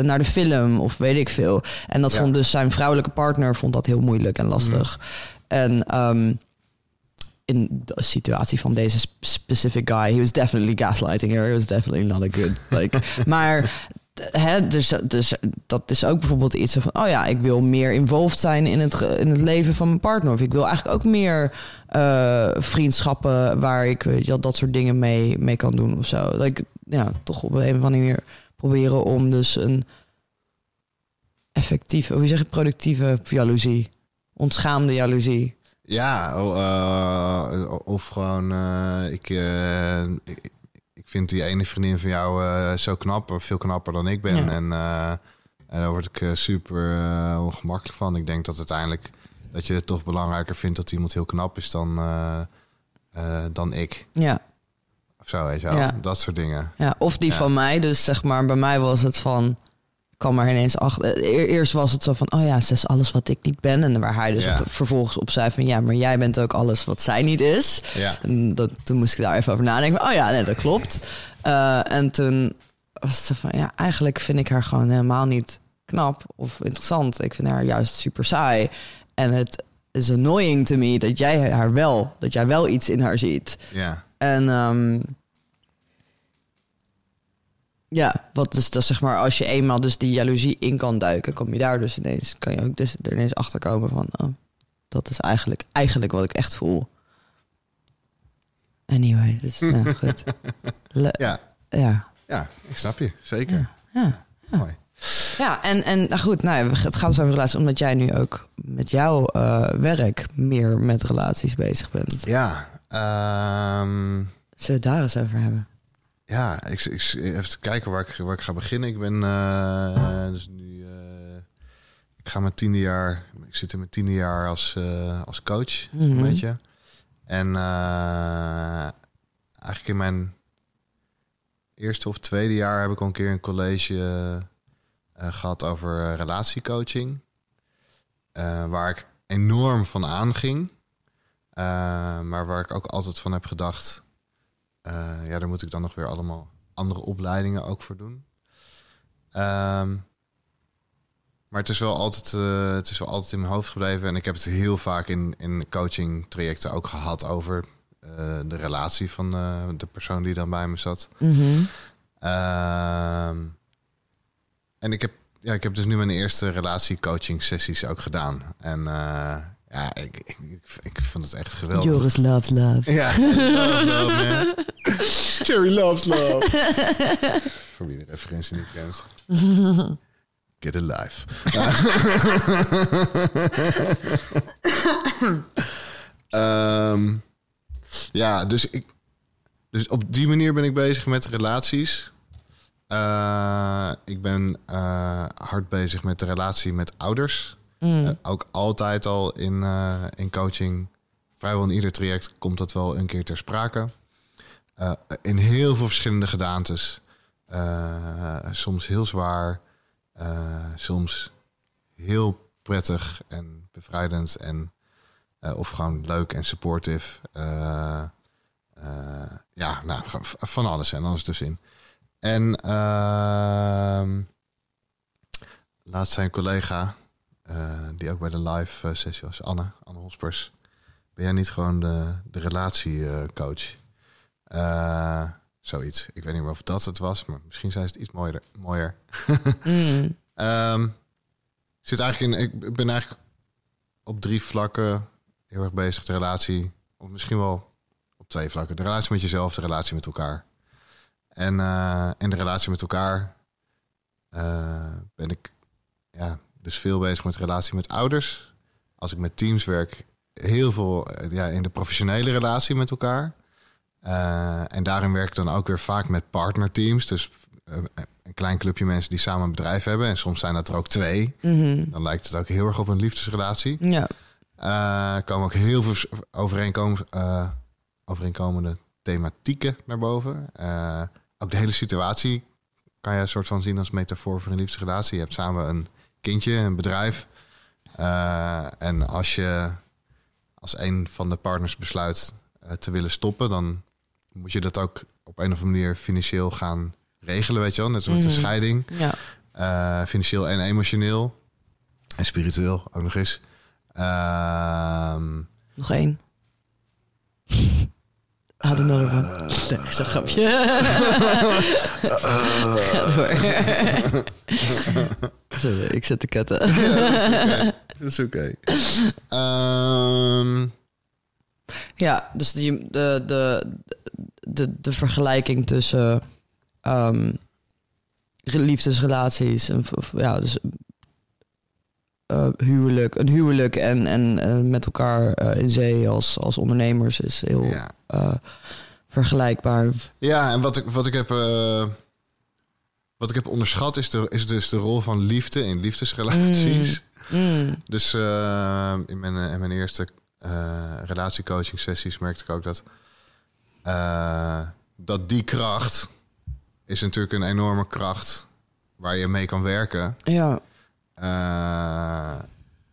naar de film of weet ik veel. En dat Ja. Vond dus zijn vrouwelijke partner vond dat heel moeilijk en lastig. En ehm, in de situatie van deze sp- specific guy, he was definitely gaslighting her. He was definitely not a good. Like, maar hè, dus, dus dat is ook bijvoorbeeld iets van, oh ja, ik wil meer involved zijn in het, in het leven van mijn partner. Of ik wil eigenlijk ook meer eh, vriendschappen waar ik weet je, wel, dat soort dingen mee, mee kan doen of zo. Like, ja, toch op een of andere manier proberen om dus een effectieve, hoe zeg je, productieve jaloezie, ontschaamde jaloezie. Ja, o- eh, of gewoon, eh, ik, eh, ik, ik vind die ene vriendin van jou zo knap, veel knapper dan ik ben. Ja. En, en daar word ik super ongemakkelijk van. Ik denk dat uiteindelijk dat je het toch belangrijker vindt dat iemand heel knap is dan, dan ik. Ja. Of zo, weet je wel. Ja. Dat soort dingen. Ja, of die Ja. van mij. Dus zeg maar, bij mij was het van... Kwam er ineens achter. e- Eerst was het zo van, oh ja, ze is alles wat ik niet ben. En waar hij dus Ja. op- vervolgens op zei van, ja, maar jij bent ook alles wat zij niet is. Ja. En dat, toen moest ik daar even over nadenken. Oh ja, nee, dat klopt. Eh, en toen was het zo van, ja, eigenlijk vind ik haar gewoon helemaal niet knap of interessant. Ik vind haar juist super saai. En het is annoying to me dat jij haar wel, dat jij wel iets in haar ziet. Ja. En ehm, ja, wat is dat zeg maar, als je eenmaal dus die jaloezie in kan duiken, kom je daar dus ineens, kan je ook dus er ineens achter komen van, oh, dat is eigenlijk, eigenlijk wat ik echt voel. Anyway, dus nou, goed. Le- Ja. ja. ja, ik snap je. Zeker. Ja. Mooi. Ja, en, en nou goed, nou, het gaat dus over relaties, omdat jij nu ook met jouw eh, werk meer met relaties bezig bent. Ja, ehm, Zullen we het daar eens over hebben? Ja, ik, ik, even kijken waar ik, waar ik ga beginnen. Ik ben eh, dus nu. eh, ik ga mijn tiende jaar. Ik zit in mijn tiende jaar als, eh, als coach, Mhm. een beetje. En eh, eigenlijk in mijn eerste of tweede jaar heb ik al een keer een college eh, gehad over relatiecoaching. Waar ik enorm van aanging. Maar waar ik ook altijd van heb gedacht. Eh, ja, daar moet ik dan nog weer allemaal andere opleidingen ook voor doen. Ehm, maar het is wel altijd, eh, het is wel altijd in mijn hoofd gebleven. En ik heb het heel vaak in, in coaching trajecten ook gehad over eh, de relatie van de persoon die dan bij me zat. Mhm. Ehm, en ik heb, ja, ik heb dus nu mijn eerste relatiecoaching sessies ook gedaan. En ja, ik, ik, ik, vond het echt geweldig. Joris loves love. Ja, love, love, man. Cherry loves love. Voor wie de referentie niet kent. Get alive. Ehm, ja, dus, ik, dus op die manier ben ik bezig met relaties. Eh, ik ben eh, hard bezig met de relatie met ouders. Mm. Eh, ook altijd al in, eh, in coaching. Vrijwel in ieder traject komt dat wel een keer ter sprake. Eh, in heel veel verschillende gedaantes. Soms heel zwaar. soms heel prettig en bevrijdend. En, of gewoon leuk en supportive. Ja, nou, van alles en alles dus in. En ehm laatst zijn collega, die ook bij de live eh, sessie was, Anne, Anne Hospers. Ben jij niet gewoon de, de relatiecoach? Eh zoiets. Ik weet niet meer of dat het was, maar misschien zijn het iets mooier. mooier. Mm. Ehm, zit eigenlijk in, ik ben eigenlijk op drie vlakken heel erg bezig. De relatie, of misschien wel op twee vlakken. De relatie met jezelf, de relatie met elkaar. En, eh, en de relatie met elkaar eh, ben ik ja, dus veel bezig met relatie met ouders. Als ik met teams werk, heel veel eh, ja, in de professionele relatie met elkaar. Eh, en daarin werk ik dan ook weer vaak met partnerteams. Dus eh, een klein clubje mensen die samen een bedrijf hebben. En soms zijn dat er ook twee. Mhm. Dan lijkt het ook heel erg op een liefdesrelatie. Ja. Komen ook heel veel overeenkom, overeenkomende thematieken naar boven. Ook de hele situatie kan je een soort van zien als metafoor voor een liefdesrelatie. Je hebt samen een kindje, een bedrijf. Eh, en als je als een van de partners besluit eh, te willen stoppen, dan moet je dat ook op een of andere manier financieel gaan regelen, weet je wel. Net zoals een Mhm. scheiding. Ja. Eh, financieel en emotioneel. En spiritueel ook nog eens. Ehm, Nog één. Add another one. Nee, zo'n grapje. Ga door. Sorry, ik zet de ketten. dat is oké. Ehm, Ja, dus die, de, de, de, de vergelijking tussen ehm, liefdesrelaties en v- v- ja, dus, eh, huwelijk, een huwelijk en, en eh, met elkaar eh, in zee als, als ondernemers is heel ja. vergelijkbaar. ja, en wat ik, wat ik heb... wat ik heb onderschat is, de, is dus de rol van liefde in liefdesrelaties. Mm, Dus eh, in, mijn, in mijn eerste relatiecoaching sessies merkte ik ook dat, dat die kracht is natuurlijk een enorme kracht waar je mee kan werken. ja,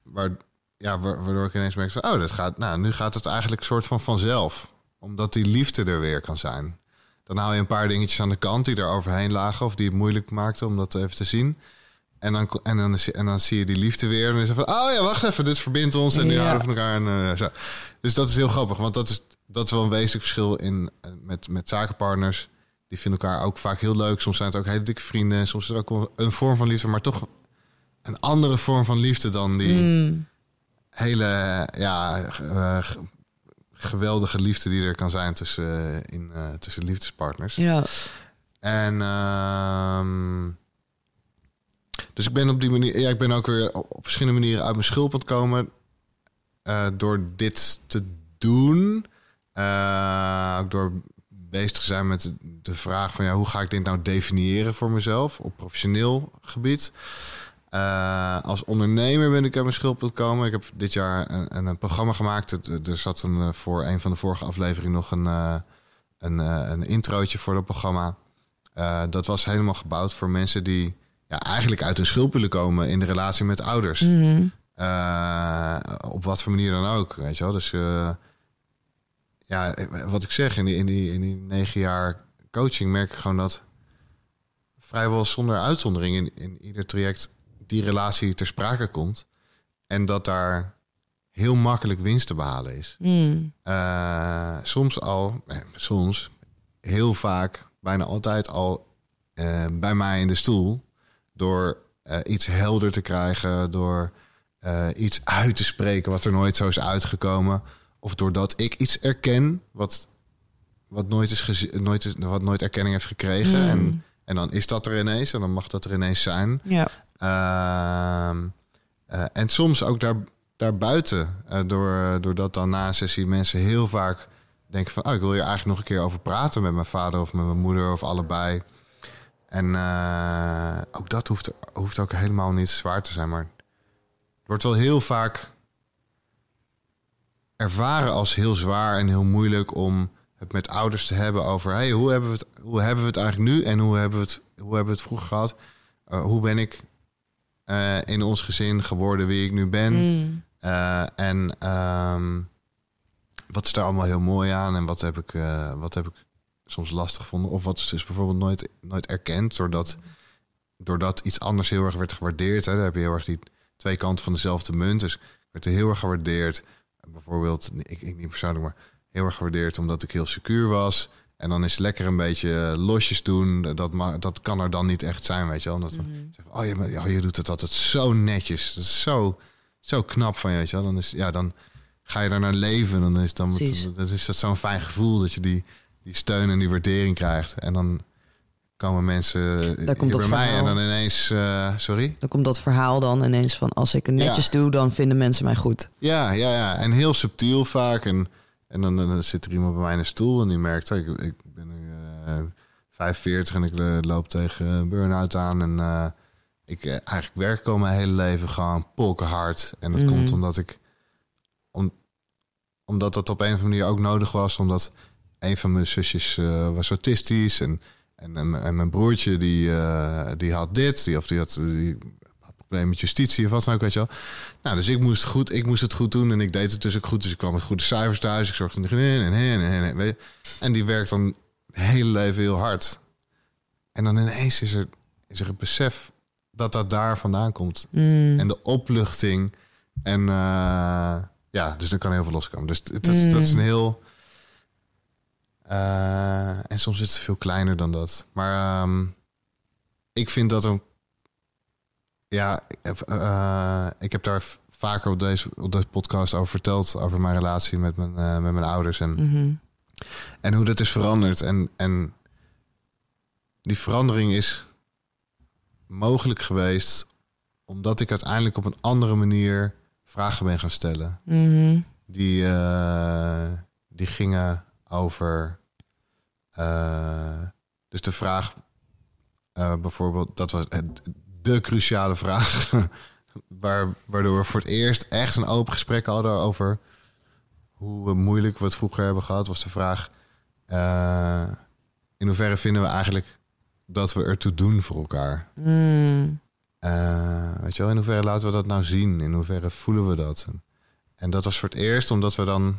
waar, ja, wa- waardoor ik ineens merk oh, dat gaat, nou, nu gaat het eigenlijk soort van vanzelf. Omdat die liefde er weer kan zijn. Dan haal je een paar dingetjes aan de kant die er overheen lagen of die het moeilijk maakten om dat even te zien. En dan, en, dan, en dan zie je die liefde weer. En dan is het van, oh ja, wacht even, dit verbindt ons. En nu Ja. houden we van elkaar. En, eh, zo. Dus dat is heel grappig. Want dat is, dat is wel een wezenlijk verschil in, eh, met, met zakenpartners. Die vinden elkaar ook vaak heel leuk. Soms zijn het ook hele dikke vrienden. En soms is het ook een vorm van liefde. Maar toch een andere vorm van liefde dan die Mm, hele ja, eh, geweldige liefde die er kan zijn tussen, eh, in, eh, tussen liefdespartners. ja. En ehm, dus ik ben op die manier, ja, ik ben ook weer op, verschillende manieren uit mijn schulp komen eh, door dit te doen. Ook door bezig te zijn met de- de vraag van ja, hoe ga ik dit nou definiëren voor mezelf op professioneel gebied. Eh, als ondernemer ben ik uit mijn schulp aan het komen. Ik heb dit jaar een, een, programma gemaakt. Er zat een, eh, voor een van de vorige afleveringen nog een, eh, een, een introotje voor het programma. Dat was helemaal gebouwd voor mensen die ja, eigenlijk uit hun schulp willen komen in de relatie met ouders. Mhm. Op wat voor manier dan ook, weet je wel. Dus ja, wat ik zeg, in die, in, die, in die negen jaar coaching merk ik gewoon dat vrijwel zonder uitzondering in, in ieder traject die relatie ter sprake komt. En dat daar heel makkelijk winst te behalen is. Mm, Eh, soms al, eh, soms, heel vaak, bijna altijd al eh, bij mij in de stoel. Door eh, iets helder te krijgen, door iets uit te spreken wat er nooit zo is uitgekomen. Of doordat ik iets erken wat, wat, nooit, is nooit, is, wat nooit erkenning heeft gekregen. Mm. En, en dan is dat er ineens en dan mag dat er ineens zijn. ja. Ehm, eh, en soms ook daar, daarbuiten. eh door, doordat dan na een sessie mensen heel vaak denken van... Oh, ik wil hier eigenlijk nog een keer over praten met mijn vader of met mijn moeder of allebei. En eh, ook dat hoeft, hoeft ook helemaal niet zwaar te zijn. Maar het wordt wel heel vaak ervaren als heel zwaar en heel moeilijk om het met ouders te hebben over... Hey, hoe, hebben we het, hoe hebben we het eigenlijk nu en hoe hebben we het, hoe hebben we het vroeger gehad? Eh, hoe ben ik eh, in ons gezin geworden wie ik nu ben? Mm, Eh, en ehm, wat is daar allemaal heel mooi aan? En wat heb ik, eh, wat heb ik soms lastig gevonden? Of wat is dus bijvoorbeeld nooit, nooit erkend, doordat, doordat iets anders heel erg werd gewaardeerd. Hè? Daar heb je heel erg die twee kanten van dezelfde munt. Dus ik werd er heel erg gewaardeerd. Bijvoorbeeld, ik, ik niet persoonlijk, maar heel erg gewaardeerd omdat ik heel secuur was. En dan is lekker een beetje losjes doen. Dat, dat kan er dan niet echt zijn, weet je wel. Omdat mhm. oh, je, ja, je doet het altijd zo netjes. Dat is zo, zo knap van je, weet je wel. Dan, is, ja, dan ga je daar naar leven. Dan is, dan, dan is dat zo'n fijn gevoel dat je die, die steun en die waardering krijgt. En dan komen mensen Daar komt hier dat bij mij en dan ineens... eh, sorry? Dan komt dat verhaal dan ineens van... als ik het netjes doe, dan vinden mensen mij goed. Ja, ja, ja. En heel subtiel vaak. En, en dan, dan zit er iemand bij mij in de stoel en die merkt... ik, ik ben nu eh 45 en ik eh, loop tegen een burn-out aan. En eh, ik eigenlijk werk al mijn hele leven gewoon polkenhard. En dat Mhm. komt omdat ik... Om, omdat dat op een of andere manier ook nodig was. Omdat een van mijn zusjes was autistisch. En, en, en, mijn- en mijn broertje die, die had dit. Die, of die had... Die, had probleem met justitie of wat dan ook, weet je wel. Nou, dus ik moest, goed, ik moest het goed doen en ik deed het dus ook goed. Dus ik kwam met goede cijfers thuis. Ik zorgde er in en en en en. En die werkt dan het hele leven heel hard. En dan ineens is er, is er het besef dat dat daar vandaan komt. Mm. En de opluchting. En eh, ja, dus dan kan heel veel loskomen. Dus dat, dat is een heel... eh, en soms is het veel kleiner dan dat. Maar ehm, ik vind dat een... Ja, eh, ik heb daar vaker op deze, op deze podcast over verteld... over mijn relatie met mijn, eh, met mijn ouders. En Mhm. en hoe dat is veranderd. En, en die verandering is mogelijk geweest omdat ik uiteindelijk op een andere manier vragen ben gaan stellen. Mhm. Die, eh, die gingen over. eh, dus de vraag, eh, bijvoorbeeld, dat was het, de cruciale vraag. Waar, waardoor we voor het eerst echt een open gesprek hadden over hoe moeilijk we het vroeger hebben gehad. Was de vraag: eh, in hoeverre vinden we eigenlijk dat we ertoe doen voor elkaar? Mm. Eh, weet je wel, in hoeverre laten we dat nou zien? In hoeverre voelen we dat? En, dat was voor het eerst omdat we dan...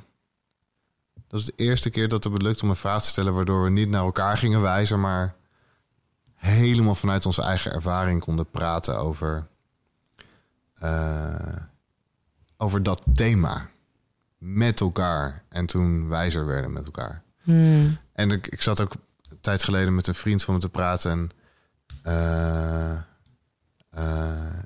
Dat is de eerste keer dat het me lukt om een vraag te stellen... waardoor we niet naar elkaar gingen wijzen... maar helemaal vanuit onze eigen ervaring konden praten over... eh, over dat thema. Met elkaar. En toen wijzer werden met elkaar. Mm. En ik, ik zat ook een tijd geleden met een vriend van me te praten. En eh, eh,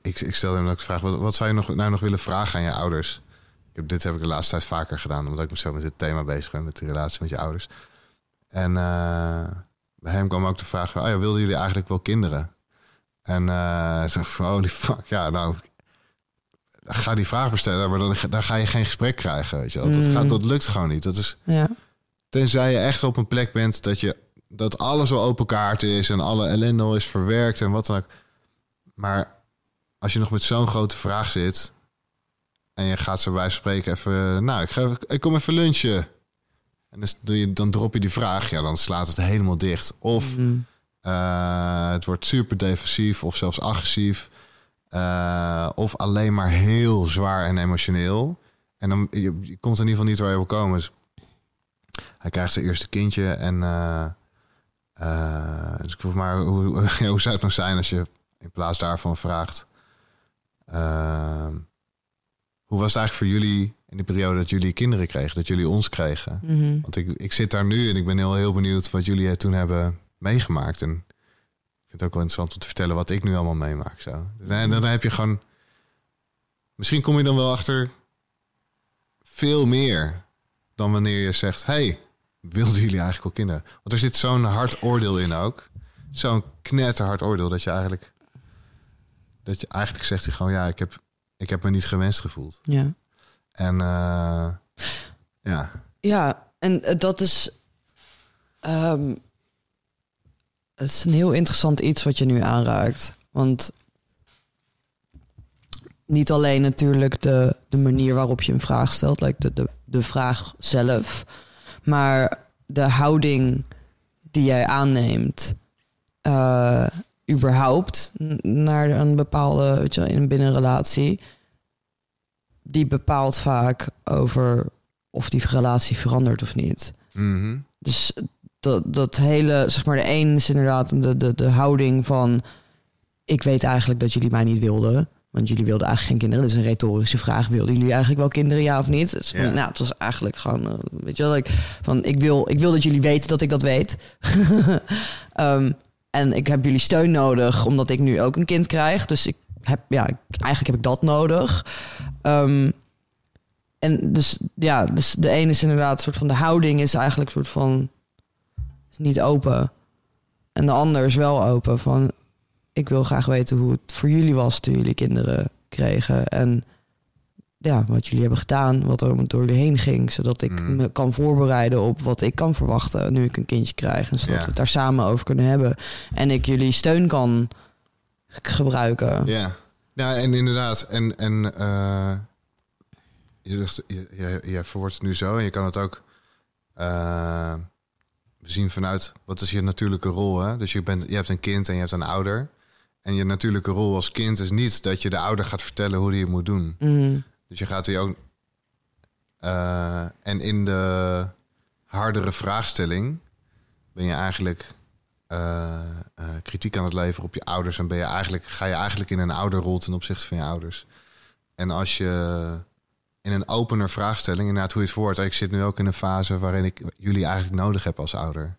ik, ik stelde hem ook de vraag: wat, wat zou je nog, nou nog willen vragen aan je ouders? Ik heb, dit heb ik de laatste tijd vaker gedaan, omdat ik me zo met dit thema bezig ben, met de relatie met je ouders. En bij hem kwam ook de vraag: van, oh ja, wilden jullie eigenlijk wel kinderen? En eh ik dacht van, holy fuck, ja, nou, ga die vraag bestellen, maar dan, dan ga je geen gesprek krijgen, weet je wel. Dat, Mm. gaat, dat lukt gewoon niet. Dat is, Ja. Tenzij je echt op een plek bent dat, je, dat alles al open kaart is en alle ellende al is verwerkt en wat dan ook. Maar als je nog met zo'n grote vraag zit en je gaat zo bij spreken even, nou, ik, ga, ik kom even lunchen. En dus doe je, dan drop je die vraag, ja, dan slaat het helemaal dicht. Of Mm. eh, het wordt super defensief of zelfs agressief. Eh, of alleen maar heel zwaar en emotioneel. En dan je, je komt in ieder geval niet waar je wil komen. Dus hij krijgt zijn eerste kindje. En eh, dus ik vroeg maar, hoe, hoe zou het nou zijn als je in plaats daarvan vraagt... hoe was het eigenlijk voor jullie in de periode dat jullie kinderen kregen? Dat jullie ons kregen? Mhm. Want ik, ik zit daar nu en ik ben heel, heel benieuwd wat jullie toen hebben meegemaakt. En ik vind het ook wel interessant om te vertellen wat ik nu allemaal meemaak. Zo. En dan heb je gewoon... Misschien kom je dan wel achter veel meer dan wanneer je zegt... hey, wilden jullie eigenlijk wel kinderen? Want er zit zo'n hard oordeel in ook. Zo'n knetterhard oordeel dat je eigenlijk... Dat je eigenlijk zegt je gewoon... ja, ik heb, ik heb me niet gewenst gevoeld. Ja. En eh, ja... Ja, en eh, dat is. ehm, het is een heel interessant iets wat je nu aanraakt. Want niet alleen natuurlijk de, de manier waarop je een vraag stelt, like de, de, de vraag zelf, maar de houding die jij aanneemt, eh, überhaupt naar een bepaalde, weet je, wel, in een binnenrelatie, die bepaalt vaak over of die relatie verandert of niet. mhm. Dus dat, dat hele, zeg maar, de een is inderdaad de, de, de houding van... ik weet eigenlijk dat jullie mij niet wilden. Want jullie wilden eigenlijk geen kinderen. Dat is een retorische vraag. Wilden jullie eigenlijk wel kinderen, ja of niet? Van, Ja. nou, het was eigenlijk gewoon, eh, weet je wel... Ik, van, ik, wil, ik wil dat jullie weten dat ik dat weet. Ehm, en ik heb jullie steun nodig, omdat ik nu ook een kind krijg. Dus ik heb, ja, eigenlijk heb ik dat nodig. Ehm, en dus ja, dus de ene is inderdaad soort van de houding is eigenlijk soort van is niet open. En de ander is wel open van ik wil graag weten hoe het voor jullie was toen jullie kinderen kregen en ja, wat jullie hebben gedaan, wat er door jullie heen ging, zodat ik Mhm. me kan voorbereiden op wat ik kan verwachten nu ik een kindje krijg en zodat Ja. we het daar samen over kunnen hebben en ik jullie steun kan gebruiken. Ja, ja en inderdaad. En, en eh, je, zegt, je, je, je verwoordt het nu zo en je kan het ook eh, zien vanuit wat is je natuurlijke rol. Hè? Dus je, bent, je hebt een kind en je hebt een ouder. En je natuurlijke rol als kind is niet dat je de ouder gaat vertellen hoe hij het moet doen. Mhm. Dus je gaat die ook. eh, en in de hardere vraagstelling ben je eigenlijk eh, eh, kritiek aan het leveren op je ouders. En ben je eigenlijk, ga je eigenlijk in een ouderrol ten opzichte van je ouders. En als je in een opener vraagstelling, inderdaad hoe je het woord, ik zit nu ook in een fase waarin ik jullie eigenlijk nodig heb als ouder.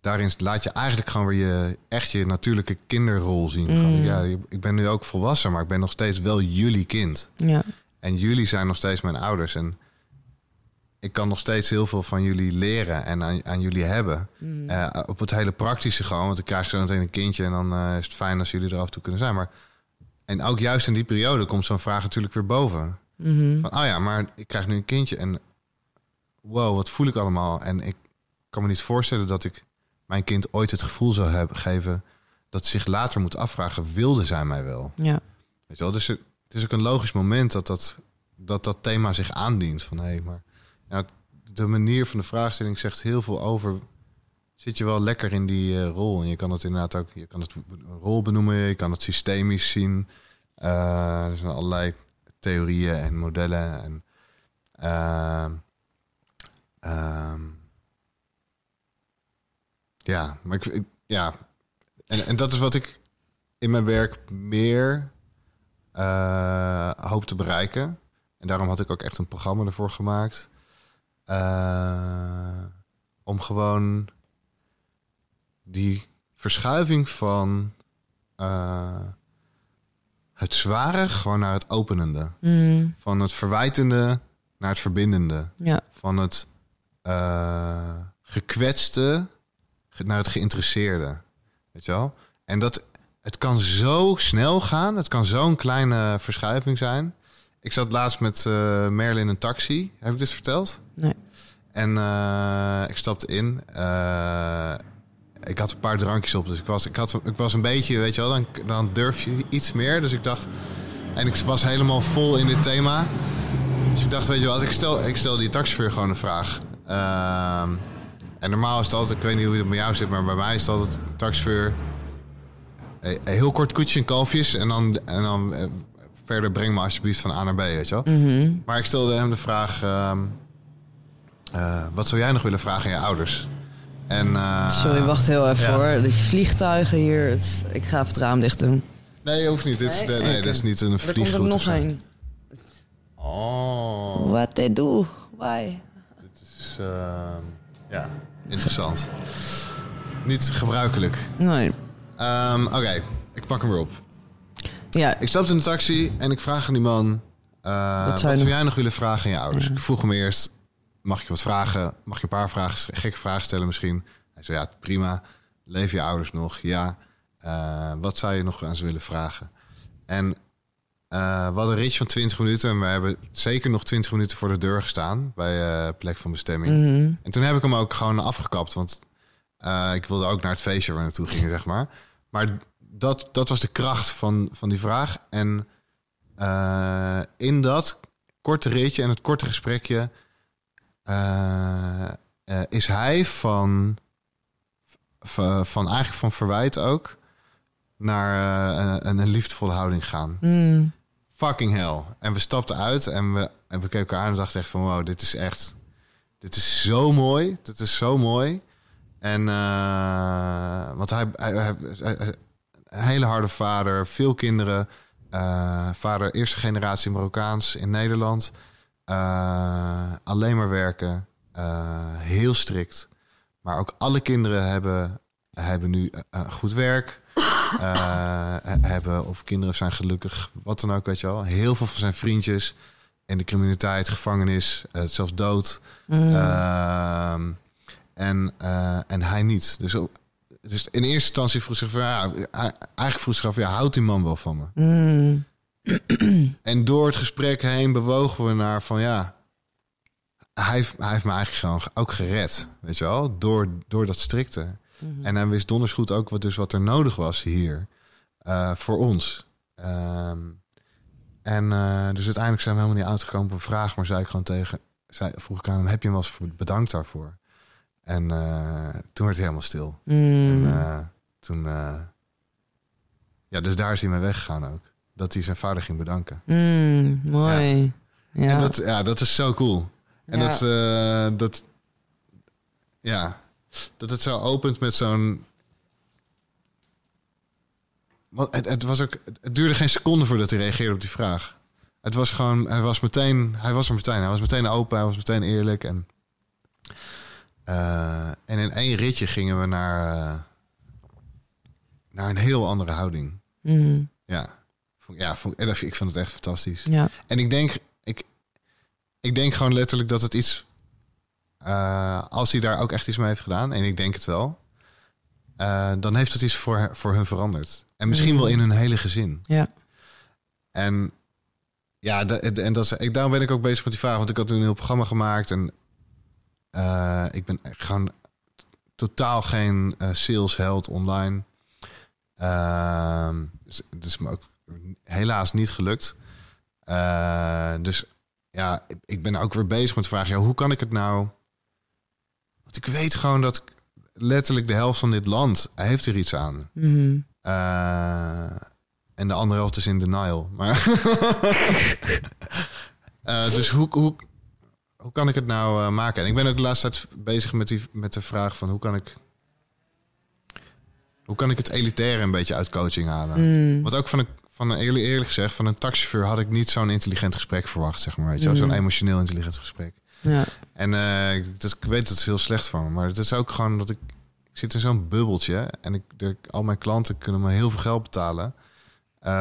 Daarin laat je eigenlijk gewoon weer je echt je natuurlijke kinderrol zien. Gewoon, ja, ik ben nu ook volwassen, maar ik ben nog steeds wel jullie kind. Ja. En jullie zijn nog steeds mijn ouders. En ik kan nog steeds heel veel van jullie leren en aan, aan jullie hebben. Eh, op het hele praktische gewoon. Want ik krijg zo meteen een kindje en dan eh, is het fijn als jullie er af en toe kunnen zijn. Maar, en ook juist in die periode komt zo'n vraag natuurlijk weer boven. Van, oh ja, maar ik krijg nu een kindje en wow, wat voel ik allemaal? En ik kan me niet voorstellen dat ik mijn kind ooit het gevoel zou hebben, geven... dat zich later moet afvragen, wilde zij mij wel? Ja. Weet je wel? Dus het is ook een logisch moment dat dat, dat, dat thema zich aandient. Van hé, maar de manier van de vraagstelling zegt heel veel over. Zit je wel lekker in die eh, rol? En je kan het inderdaad ook, je kan het rol benoemen, je kan het systemisch zien. Eh, er zijn allerlei theorieën en modellen. En, ehm, ehm, ja, maar ik, ik- ja, en, en dat is wat ik in mijn werk meer hoop te bereiken. En daarom had ik ook echt een programma ervoor gemaakt. Eh, om gewoon die verschuiving van eh, het zware gewoon naar het openende. Mm. Van het verwijtende naar het verbindende. Ja. Van het eh, gekwetste ge- naar het geïnteresseerde. Weet je wel? En dat, het kan zo snel gaan. Het kan zo'n kleine verschuiving zijn. Ik zat laatst met eh Merlin in een taxi. Heb ik dit verteld? Nee. En eh, ik stapte in. Eh, ik had een paar drankjes op, dus ik was, ik had, ik was een beetje, weet je wel, dan, dan durf je iets meer. Dus ik dacht, en ik was helemaal vol in dit thema. Dus ik dacht, weet je wat, ik stel, ik stel die taxichauffeur gewoon een vraag. Ehm, en normaal is het altijd, ik weet niet hoe het bij jou zit, maar bij mij is het altijd taxichauffeur. Eh, heel kort koetje en kalfjes en dan, en dan eh, verder breng me alsjeblieft van A naar B, weet je wel. Mhm. Maar ik stelde hem de vraag: ehm, eh, wat zou jij nog willen vragen aan je ouders? En, eh, Sorry, wacht heel even Ja. hoor. Die vliegtuigen hier. het- ik ga even het raam dicht doen. Nee, hoeft niet. Dit is, Nee? nee, dit is niet een Er komt er nog een. Oh, What they do? Why? dit is ehm, ja, interessant. niet gebruikelijk. Nee. Ehm, Oké, ik pak hem weer op. Ja, Ik stapte in de taxi en ik vraag aan die man... eh, wat zou jij nog willen vragen aan je ouders? Ik vroeg hem eerst, mag je wat vragen? Mag je een paar vragen, gekke vragen stellen misschien? Hij zei, ja, prima. Leven je ouders nog? Ja. Eh, wat zou je nog aan ze willen vragen? En eh, we hadden een ritje van 20 minuten... en we hebben zeker nog 20 minuten voor de deur gestaan... bij plek van bestemming. Mhm. En toen heb ik hem ook gewoon afgekapt, want eh, ik wilde ook naar het feestje waar we naartoe gingen, zeg maar. Maar dat, dat was de kracht van, van die vraag. En eh, in dat korte ritje en het korte gesprekje eh, is hij van, van, van eigenlijk van verwijt ook naar een, een liefdevolle houding gaan Mm. fucking hell. En we stapten uit en we, en we keken elkaar aan en dachten echt van... wow, dit is echt... Dit is zo mooi. Dit is zo mooi. En... eh, want hij, hij, een hele harde vader, veel kinderen. eh, vader eerste generatie Marokkaans in Nederland. Eh, alleen maar werken. heel strikt. Maar ook alle kinderen hebben, hebben nu goed werk. hebben of kinderen zijn gelukkig, wat dan ook, weet je wel. Heel veel van zijn vriendjes in de criminaliteit, gevangenis, zelfs dood. Ehm, en, eh, en hij niet. Dus, op- dus in eerste instantie vroeg zich van, ja, eigenlijk vroeg zich af, ja, houdt die man wel van me? Mm. En door het gesprek heen bewogen we naar van ja, hij, heeft- hij heeft me eigenlijk gewoon ook gered, weet je wel, door, door dat strikte. En hij wist donders goed ook wat, dus wat er nodig was hier eh, voor ons. Ehm, en eh, dus uiteindelijk zijn we helemaal niet uitgekomen op een vraag, maar zei ik gewoon tegen, zei, vroeg ik aan hem, heb je hem wel eens bedankt daarvoor? En eh, toen werd hij helemaal stil. Mm. En eh, toen, eh, ja, dus daar is hij mee weggegaan ook. Dat hij zijn vader ging bedanken. Mm, mooi. Ja. En dat, ja, dat is zo cool. En Ja. dat, dat, ja, dat het zo opent met zo'n. Want het, het, was ook, het duurde geen seconde voordat hij reageerde op die vraag. Het was gewoon, hij was meteen, hij was er meteen, hij was meteen open, hij was meteen eerlijk. En, eh, en in één ritje gingen we naar, eh, naar een heel andere houding. Mm, Ja, Vond- ja vond, dat- ik vond het echt fantastisch. ja. En ik denk, ik, ik denk gewoon letterlijk dat het iets. eh, als hij daar ook echt iets mee heeft gedaan, en ik denk het wel, eh, dan heeft het iets voor, voor hun veranderd. En misschien wel in hun hele gezin. Ja. En ja, en dat is, ik, daarom ben ik ook bezig met die vraag, want ik had toen een heel programma gemaakt en eh, ik ben gewoon totaal geen eh, salesheld online. Ehm, dus het is me ook helaas niet gelukt. Eh, dus ja, ik- ik ben ook weer bezig met de vraag: ja, hoe kan ik het nou? Want ik weet gewoon dat ik- letterlijk de helft van dit land heeft er iets aan. Mhm. En de andere helft is in denial. Maar dus hoe, hoe, hoe kan ik het nou eh, maken? En ik ben ook de laatste tijd bezig met, die, met de vraag van hoe kan ik... Hoe kan ik het elitaire een beetje uit coaching halen? Mm. Want ook van een, van een eerlijk, eerlijk gezegd, van een taxichauffeur had ik niet zo'n intelligent gesprek verwacht, zeg maar. Weet je, wel. zo'n emotioneel intelligent gesprek. Ja. En ik- dat, ik weet dat het heel slecht van me, maar het is ook gewoon dat ik, ik zit in zo'n bubbeltje en ik, de, al mijn klanten kunnen me heel veel geld betalen. Eh,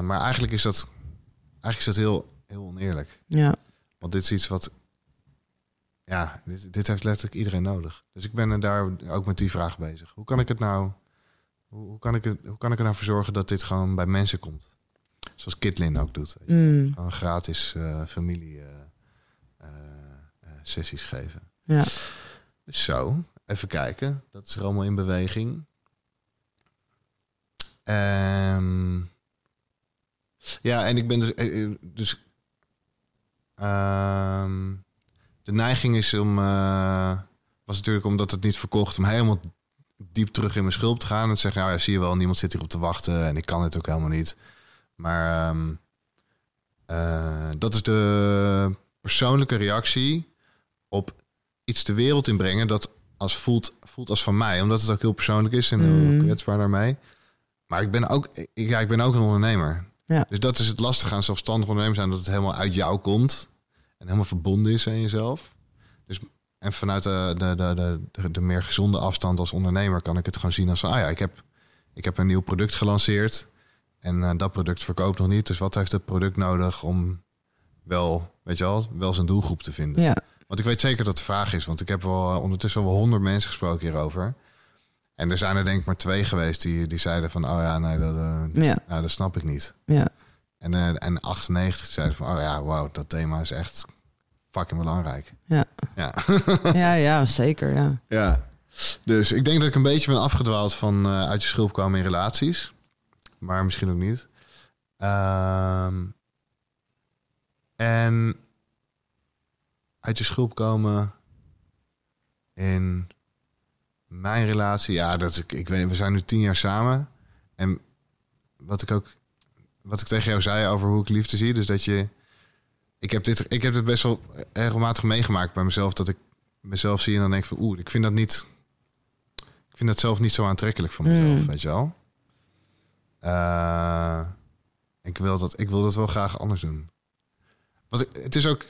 maar eigenlijk is dat, eigenlijk is dat heel, heel oneerlijk. Ja. Want dit is iets wat, ja, dit, dit heeft letterlijk iedereen nodig. Dus ik ben daar ook met die vraag bezig. Hoe kan ik het nou, hoe, hoe kan ik het, hoe kan ik er nou voor zorgen dat dit gewoon bij mensen komt? Zoals Kitlin ook doet. Mm. Gewoon gratis eh, familie eh, eh, sessies geven. Ja. Dus zo, even kijken. Dat is er allemaal in beweging. Ehm, ja, en ik ben dus... dus ehm, de neiging is om... eh, was natuurlijk omdat het niet verkocht... om helemaal diep terug in mijn schulp te gaan. En te zeggen, nou ja, zie je wel, niemand zit hierop te wachten... en ik kan het ook helemaal niet. Maar ehm, eh, dat is de persoonlijke reactie op iets de wereld inbrengen dat als voelt, voelt als van mij, omdat het ook heel persoonlijk is en heel Mm. kwetsbaar daarmee. Maar ik ben ook, ik, ja, ik ben ook een ondernemer. Ja. Dus dat is het lastige aan zelfstandig ondernemer zijn, dat het helemaal uit jou komt en helemaal verbonden is aan jezelf. Dus en vanuit de, de, de, de, de, meer gezonde afstand als ondernemer kan ik het gewoon zien als van, ah ja, ik heb, ik heb een nieuw product gelanceerd en eh, dat product verkoopt nog niet. Dus wat heeft het product nodig om wel, weet je wel, wel zijn doelgroep te vinden? Ja. Want ik weet zeker dat de vraag is, want ik heb wel eh, ondertussen wel honderd mensen gesproken hierover. En er zijn er denk ik maar twee geweest die, die zeiden van, oh ja, nee, dat, eh, Ja. ja, dat snap ik niet. Ja. En, eh, en 98 zeiden van, oh ja, wauw, dat thema is echt fucking belangrijk. Ja. Ja. Ja, ja, zeker. Ja. ja. Dus ik denk dat ik een beetje ben afgedwaald van eh, uit je schulp komen in relaties. Maar misschien ook niet. Ehm, en uit je schulp komen in mijn relatie. Ja, dat ik, ik weet, we zijn nu tien jaar samen. En wat ik ook, wat ik tegen jou zei over hoe ik liefde zie, dus dat je, ik heb dit, ik heb dit best wel regelmatig meegemaakt bij mezelf, dat ik mezelf zie en dan denk van, oeh, ik vind dat niet, ik vind dat zelf niet zo aantrekkelijk voor mezelf, Mm. weet je wel. Eh, ik wil dat, ik wil dat wel graag anders doen. Want ik- het is ook,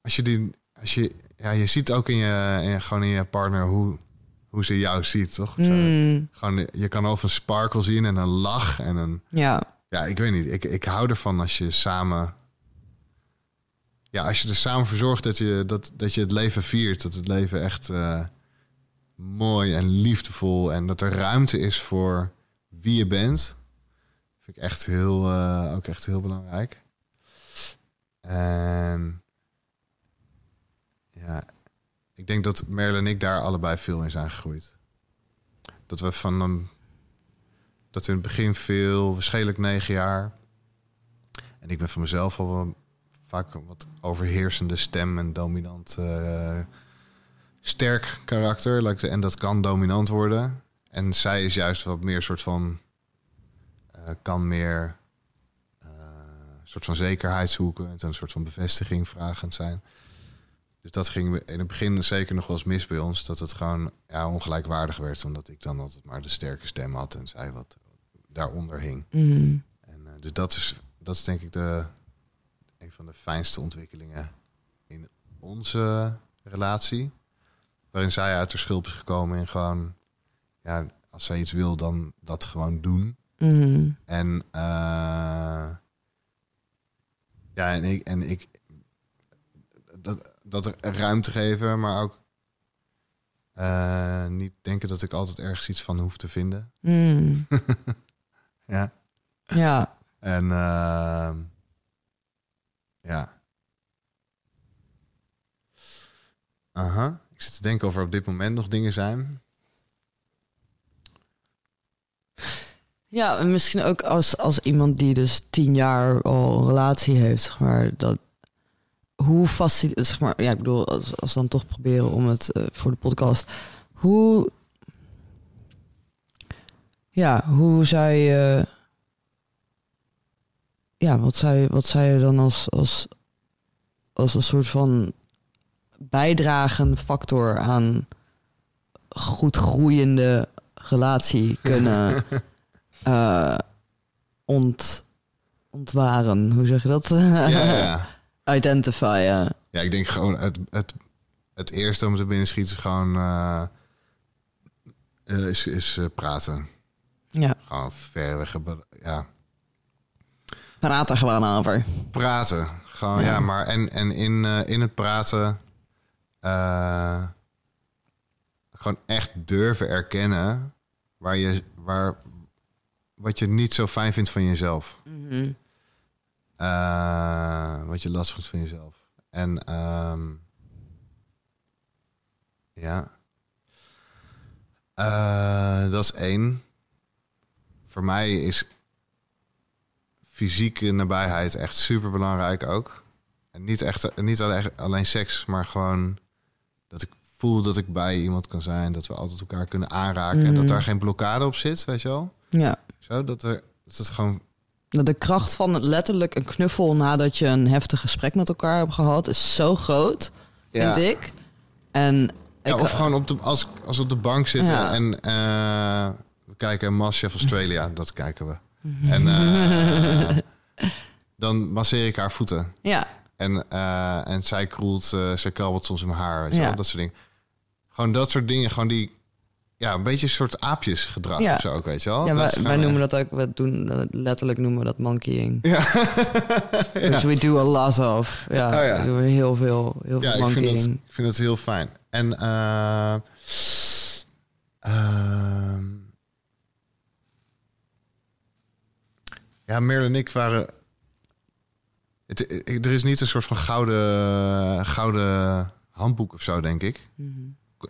als je die, als je, ja, je ziet ook in je, in gewoon in je partner hoe, hoe ze jou ziet, toch? Of zo. Mm, Gewoon, je kan of een sparkle zien en een lach en een, ja. Ja, ik weet niet. Ik, ik hou ervan als je samen, ja, als je er samen voor zorgt dat je, dat, dat je het leven viert, dat het leven echt eh, mooi en liefdevol en dat er ruimte is voor wie je bent, vind ik echt heel, eh, ook echt heel belangrijk. En ja, ik denk dat Merle en ik daar allebei veel in zijn gegroeid. Dat we van een, dat in het begin veel, waarschijnlijk negen jaar. En ik ben van mezelf al wel vaak een wat overheersende stem en dominant eh, sterk karakter. En dat kan dominant worden. En zij is juist wat meer soort van eh, kan meer een soort van zekerheid zoeken en een soort van bevestiging vragend zijn. Dus dat ging in het begin zeker nog wel eens mis bij ons. Dat het gewoon ja, ongelijkwaardig werd. Omdat ik dan altijd maar de sterke stem had en zei wat daaronder hing. Mhm. En, eh, dus dat is, dat is denk ik de, een van de fijnste ontwikkelingen in onze relatie. Waarin zij uit de schulp is gekomen en gewoon, ja, als zij iets wil, dan dat gewoon doen. Mhm. En eh, ja, en ik, en ik dat, dat er ruimte geven, maar ook eh, niet denken dat ik altijd ergens iets van hoef te vinden. Mhm. Ja. Ja. En ehm, ja. Aha. Ik zit te denken of er op dit moment nog dingen zijn. Ja, en misschien ook als, als iemand die dus tien jaar al een relatie heeft, zeg maar, dat hoe vast, zeg maar, ja, ik bedoel, als, als dan toch proberen om het eh, voor de podcast, hoe, ja, hoe zou je, ja, wat zou je, wat zou je dan als, als, als een soort van bijdragende factor aan goed groeiende relatie kunnen eh, ont, ontwaren. Hoe zeg je dat? Ja, ja, ja. Identifyen. ja, ik denk gewoon het, het, het eerste om te binnen schieten is gewoon eh, eh, is, is praten. Ja, Gewoon verreweg. hebben- Ja, praat er gewoon over. praten. Gewoon, ja, maar en, en in, eh, in het praten eh, gewoon echt durven erkennen waar je, waar, wat je niet zo fijn vindt van jezelf. Mhm. Eh, wat je last vindt van jezelf. En ehm, ja, dat is één. Voor mij is fysieke nabijheid echt super belangrijk ook. En niet, echt, niet alleen, alleen seks, maar gewoon dat ik voel dat ik bij iemand kan zijn. Dat we altijd elkaar kunnen aanraken. En dat daar geen blokkade op zit, weet je wel. Ja. Zo, dat, er, dat het gewoon De kracht van letterlijk een knuffel nadat je een heftig gesprek met elkaar hebt gehad is zo groot, vind Ja. ik. En Ja, ik, of gewoon op de, als, als op de bank zitten Ja. en eh, kijken Masterchef Australia, dat kijken we. Mhm. En eh, dan masseer ik haar voeten. ja, En, eh, en zij kroelt, eh zij krabbelt soms in mijn haar, weet Ja. wel, dat soort dingen. Gewoon dat soort dingen, gewoon die, ja, een beetje een soort aapjesgedrag Ja. of zo ook, weet je wel. ja wij, wij noemen dat ook, we doen letterlijk noemen we dat monkeying. Ja. Which we do a lot of. Ja, Oh ja. we doen heel veel, heel Ja, veel ik vind, dat, monkeying. ik vind dat heel fijn. En eh, ja, Merle en ik waren. Het, ik- er is niet een soort van gouden, gouden handboek of zo, denk ik. Mhm.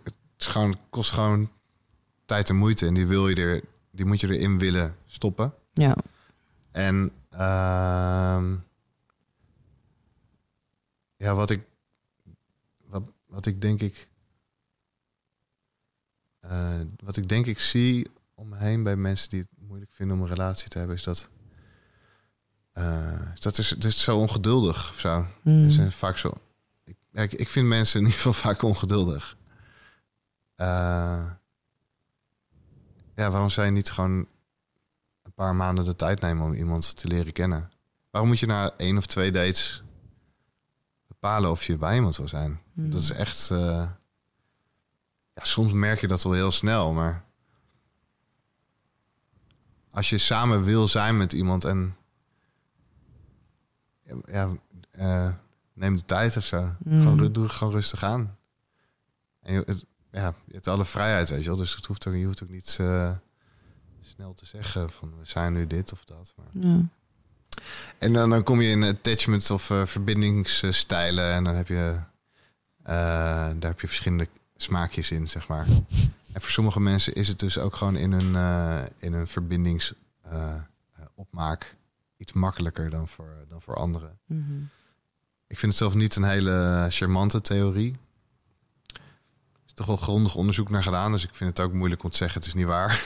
Het is gewoon, kost gewoon tijd en moeite. En die, wil je er, die moet je erin willen stoppen. Ja, En ehm, ja, wat ik, wat, wat ik denk ik, eh, wat ik denk ik zie om me heen bij mensen die het moeilijk vinden om een relatie te hebben, is dat eh, dat is, dat is zo ongeduldig of zo. Mm. Zijn vaak zo. Ik, ik, vind mensen in ieder geval vaak ongeduldig. Eh, ja, waarom zou je niet gewoon een paar maanden de tijd nemen om iemand te leren kennen? Waarom moet je na één of twee dates bepalen of je bij iemand wil zijn? Mm. Dat is echt. eh, ja, soms merk je dat wel heel snel, maar als je samen wil zijn met iemand en ja, eh, neem de tijd of zo. Mm. Gewoon, doe gewoon rustig aan. En je, het, ja, je hebt alle vrijheid, weet je wel. Dus het hoeft ook, je hoeft ook niet eh, snel te zeggen van we zijn nu dit of dat. Maar... ja. En dan, dan kom je in attachment of eh, verbindingsstijlen en dan heb je daar heb je verschillende smaakjes in, zeg maar. En voor sommige mensen is het dus ook gewoon in een, in een verbindingsopmaak iets makkelijker dan voor, dan voor anderen. Mhm. Ik vind het zelf niet een hele charmante theorie. Er is toch wel grondig onderzoek naar gedaan, dus ik vind het ook moeilijk om te zeggen het is niet waar.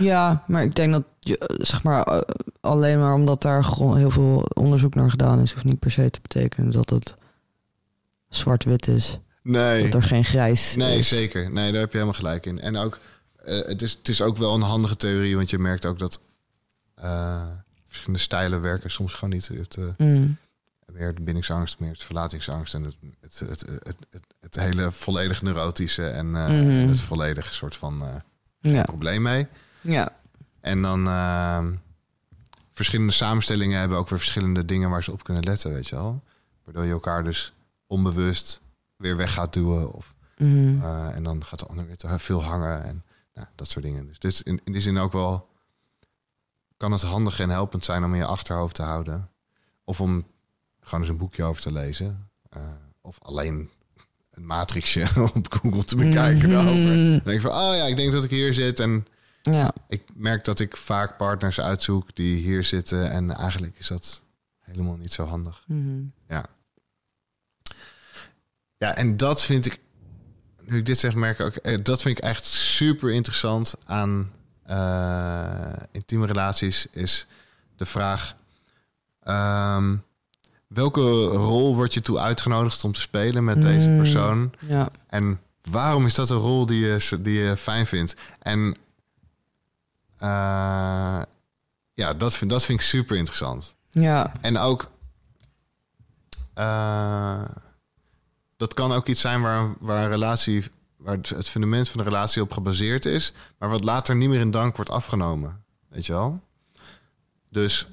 Ja, maar ik denk dat, je, eh, zeg maar, eh, alleen maar omdat daar heel veel onderzoek naar gedaan is, hoeft niet per se te betekenen dat het zwart-wit is. Nee. Dat er geen grijs Nee, is. zeker. Nee, daar heb je helemaal gelijk in. En ook, eh, het, is, het is ook wel een handige theorie, want je merkt ook dat eh, verschillende stijlen werken soms gewoon niet. Het, eh, Mm, meer de bindingsangst, meer het verlatingsangst en het, het, het, het, het, het hele volledig neurotische en eh, Mhm. het volledige soort van eh, ja. probleem mee. ja. En dan ehm, verschillende samenstellingen hebben ook weer verschillende dingen waar ze op kunnen letten, weet je wel. Waardoor je elkaar dus onbewust weer weg gaat duwen. Of, Mhm. eh, en dan gaat de ander weer te veel hangen en nou, dat soort dingen. Dus dit is in, in die zin ook wel... kan het handig en helpend zijn om in je achterhoofd te houden. Of om gewoon eens een boekje over te lezen. Eh, of alleen een matrixje op Google te bekijken. Daarover. Dan denk ik van, oh ja, ik denk dat ik hier zit en ja. ik merk dat ik vaak partners uitzoek die hier zitten. En eigenlijk is dat helemaal niet zo handig. Mhm. Ja, en dat vind ik, nu ik dit zeg, merk ik ook, eh, dat vind ik echt super interessant aan eh, intieme relaties. Is de vraag: ehm, welke rol word je toe uitgenodigd om te spelen met deze Mm. persoon? ja. En waarom is dat een rol die je, die je fijn vindt? En eh, ja, dat vind, dat vind ik super interessant. Ja. En ook, eh, dat kan ook iets zijn waar, waar een relatie, waar het het fundament van de relatie op gebaseerd is, maar wat later niet meer in dank wordt afgenomen. Weet je wel? Dus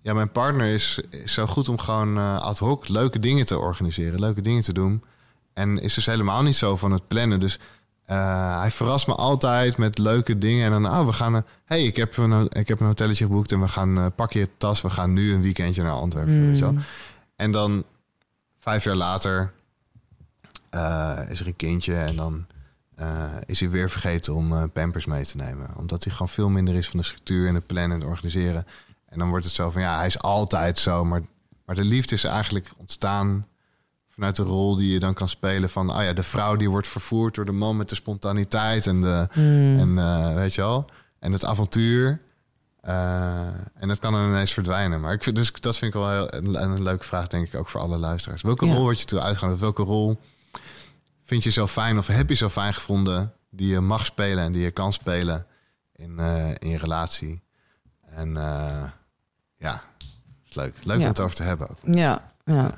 ja, mijn partner is, is zo goed om gewoon eh, ad hoc leuke dingen te organiseren, leuke dingen te doen. En is dus helemaal niet zo van het plannen. Dus eh, hij verrast me altijd met leuke dingen. En dan, oh, we gaan. eh, hey, ik heb, een, ik heb een hotelletje geboekt en we gaan. pak je tas, we gaan nu een weekendje naar Antwerpen. Weet je wel? En dan vijf jaar later eh, is er een kindje en dan eh, is hij weer vergeten om eh, pampers mee te nemen. Omdat hij gewoon veel minder is van de structuur en het plannen en het organiseren. En dan wordt het zo van ja, hij is altijd zo. Maar, maar de liefde is eigenlijk ontstaan vanuit de rol die je dan kan spelen van oh ja, de vrouw die wordt vervoerd door de man met de spontaniteit en de Mm. en weet je wel, en het avontuur. En dat kan dan ineens verdwijnen. Maar ik vind, dus dat vind ik wel heel, een, een leuke vraag, denk ik, ook voor alle luisteraars. Welke Ja. rol word je toe uitgenodigd? Welke rol vind je zo fijn of heb je zo fijn gevonden die je mag spelen en die je kan spelen in, eh, in je relatie? En eh, ja, is leuk. Leuk Ja. om het over te hebben ook. Ja, ja.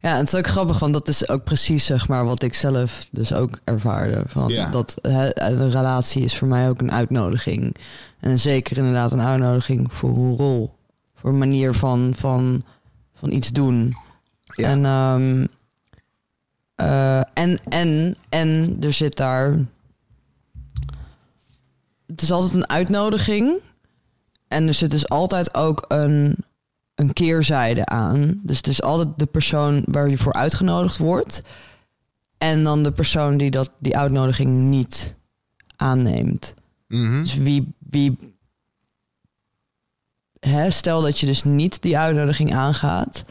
Ja, en het is ook grappig, want dat is ook precies zeg maar wat ik zelf dus ook ervaarde. Van Ja. Dat een relatie is voor mij ook een uitnodiging. En zeker inderdaad een uitnodiging voor een rol. Voor een manier van, van, van iets doen. En, ehm, eh, en, en, en er zit daar... Het is altijd een uitnodiging. En er zit dus altijd ook een, een keerzijde aan. Dus het is altijd de persoon waar je voor uitgenodigd wordt. En dan de persoon die dat, die uitnodiging niet aanneemt. Mhm. Dus wie. wie hè, stel dat je dus niet die uitnodiging aangaat.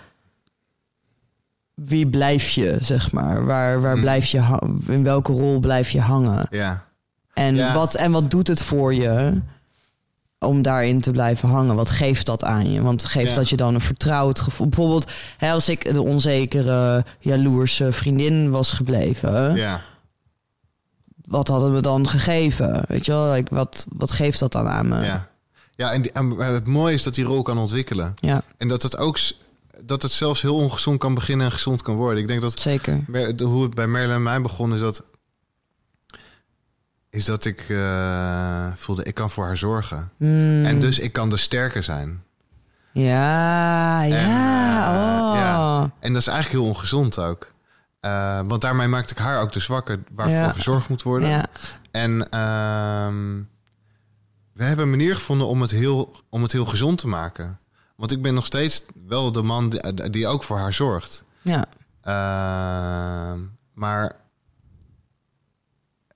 Wie blijf je, zeg maar? Waar, waar Mhm. blijf je in welke rol blijf je hangen? Ja. En, Ja. wat, en wat doet het voor je om daarin te blijven hangen? Wat geeft dat aan je? Want geeft Ja. dat je dan een vertrouwd gevoel? Bijvoorbeeld, hè, als ik de onzekere, jaloerse vriendin was gebleven, ja. wat had het me dan gegeven? Weet je wel, like, wat, wat geeft dat dan aan me? Ja, ja en, die- en het mooie is dat die rol kan ontwikkelen. Ja, En dat het ook dat het zelfs heel ongezond kan beginnen en gezond kan worden. Ik denk dat zeker. De- hoe het bij Merlin en mij begon, is dat, is dat ik eh, voelde, ik kan voor haar zorgen. Hmm. En dus ik kan dus sterker zijn. Ja, ja, eh, oh. ja. En dat is eigenlijk heel ongezond ook. Eh, want daarmee maakte ik haar ook de zwakke waarvoor Ja. gezorgd moet worden. Ja, En ehm, we hebben een manier gevonden om het, heel, om het heel gezond te maken. Want ik ben nog steeds wel de man die, die ook voor haar zorgt. ja, Ehm, maar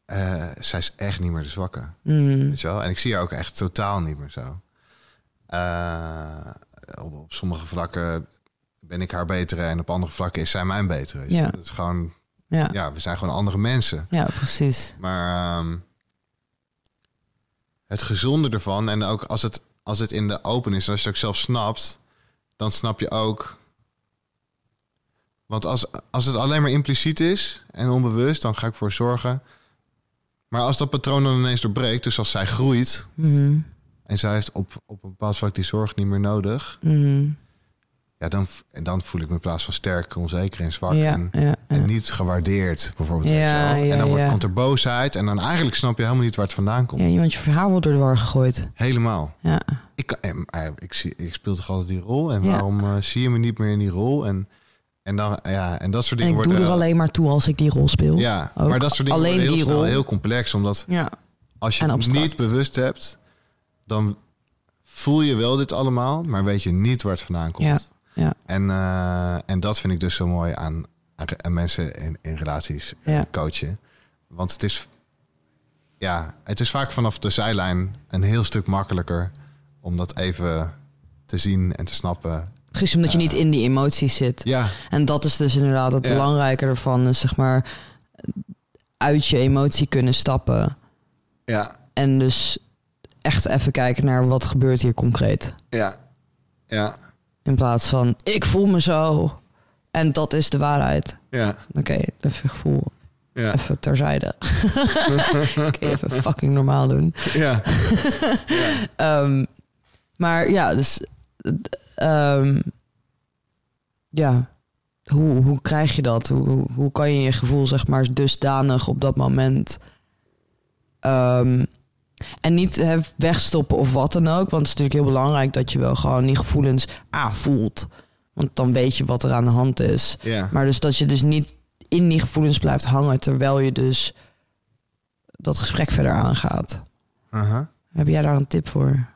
eh, zij is echt niet meer de zwakke. Weet je wel? En ik zie haar ook echt totaal niet meer zo. Eh, op, op sommige vlakken ben ik haar betere en op andere vlakken is zij mijn betere. Ja. Dat is gewoon, ja, ja, we zijn gewoon andere mensen. ja, precies. Maar ehm, het gezonde ervan. En ook als het, als het in de open is, en als je het ook zelf snapt, dan snap je ook. Want als, als het alleen maar impliciet is en onbewust, dan ga ik voor zorgen. Maar als dat patroon dan ineens doorbreekt, dus als zij groeit Mhm. en zij heeft op, op een bepaald vlak die zorg niet meer nodig, Mhm. Ja, dan, en dan voel ik me in plaats van sterk, onzeker en zwak. Ja, en, ja, en niet gewaardeerd, bijvoorbeeld. en dan wordt, komt er boosheid. En dan eigenlijk snap je helemaal niet waar het vandaan komt. Ja, iemand je verhaal wordt door de war gegooid. Helemaal. Ja. Ik, eh, eh, ik, zie, ik speel toch altijd die rol. En waarom eh, zie je me niet meer in die rol? En, en, dan, ja, en dat soort En dingen ik doe worden... er alleen maar toe als ik die rol speel. Ja, Ook maar dat soort dingen alleen worden heel die snel rol. heel complex. Omdat Ja. als je En het niet bewust hebt... dan voel je wel dit allemaal... maar weet je niet waar het vandaan komt. Ja, ja. En, eh, en dat vind ik dus zo mooi aan, aan, mensen in, in relaties eh, Ja. coachen. Want het is, ja, het is vaak vanaf de zijlijn een heel stuk makkelijker om dat even te zien en te snappen. Precies omdat je niet in die emoties zit. Ja, En dat is dus inderdaad het Ja. belangrijke ervan. is zeg maar uit je emotie kunnen stappen. ja, En dus echt even kijken naar wat gebeurt hier concreet. ja, ja, In plaats van ik voel me zo. En dat is de waarheid. ja, Oké, even gevoel. ja, Even terzijde. Oké, even fucking normaal doen. ja, Ehm, maar ja, dus... ehm, ja, hoe, hoe krijg je dat? Hoe, hoe- hoe kan je je gevoel, zeg maar, dusdanig op dat moment... ehm, en niet hè, wegstoppen of wat dan ook. Want het is natuurlijk heel belangrijk dat je wel gewoon die gevoelens ah, voelt. Want dan weet je wat er aan de hand is. Maar dus dat je dus niet in die gevoelens blijft hangen... terwijl je dus dat gesprek verder aangaat. Heb jij daar een tip voor?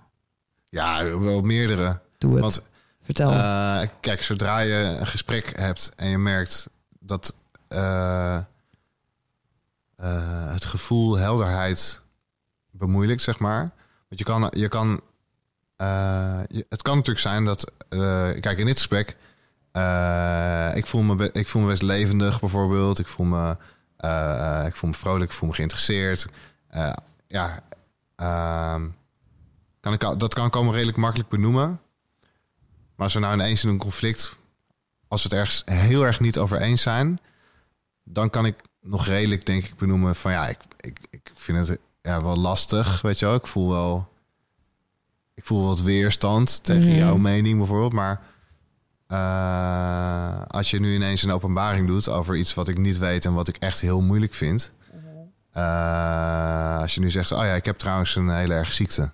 Ja, wel meerdere. Doe het. Want Vertel. Eh, kijk, zodra je een gesprek hebt en je merkt dat eh, eh, het gevoel helderheid bemoeilijkt, zeg maar. Want je kan, je kan eh, het kan natuurlijk zijn dat, eh, kijk, in dit gesprek, eh, ik, voel me ik voel me best levendig, bijvoorbeeld. Ik voel me, ik voel me vrolijk, ik voel me geïnteresseerd. Ja, ehm, kan ik, dat kan ik allemaal redelijk makkelijk benoemen. Maar als we nou ineens in een conflict, als we het ergens heel erg niet over eens zijn, dan kan ik nog redelijk, denk ik, benoemen van ja, ik, ik, ik vind het ja, wel lastig, weet je wel. Ik voel wel, ik voel wat weerstand tegen Mhm. jouw mening bijvoorbeeld, maar eh, als je nu ineens een openbaring doet over iets wat ik niet weet en wat ik echt heel moeilijk vind. eh, als je nu zegt, oh ja, ik heb trouwens een hele erg ziekte.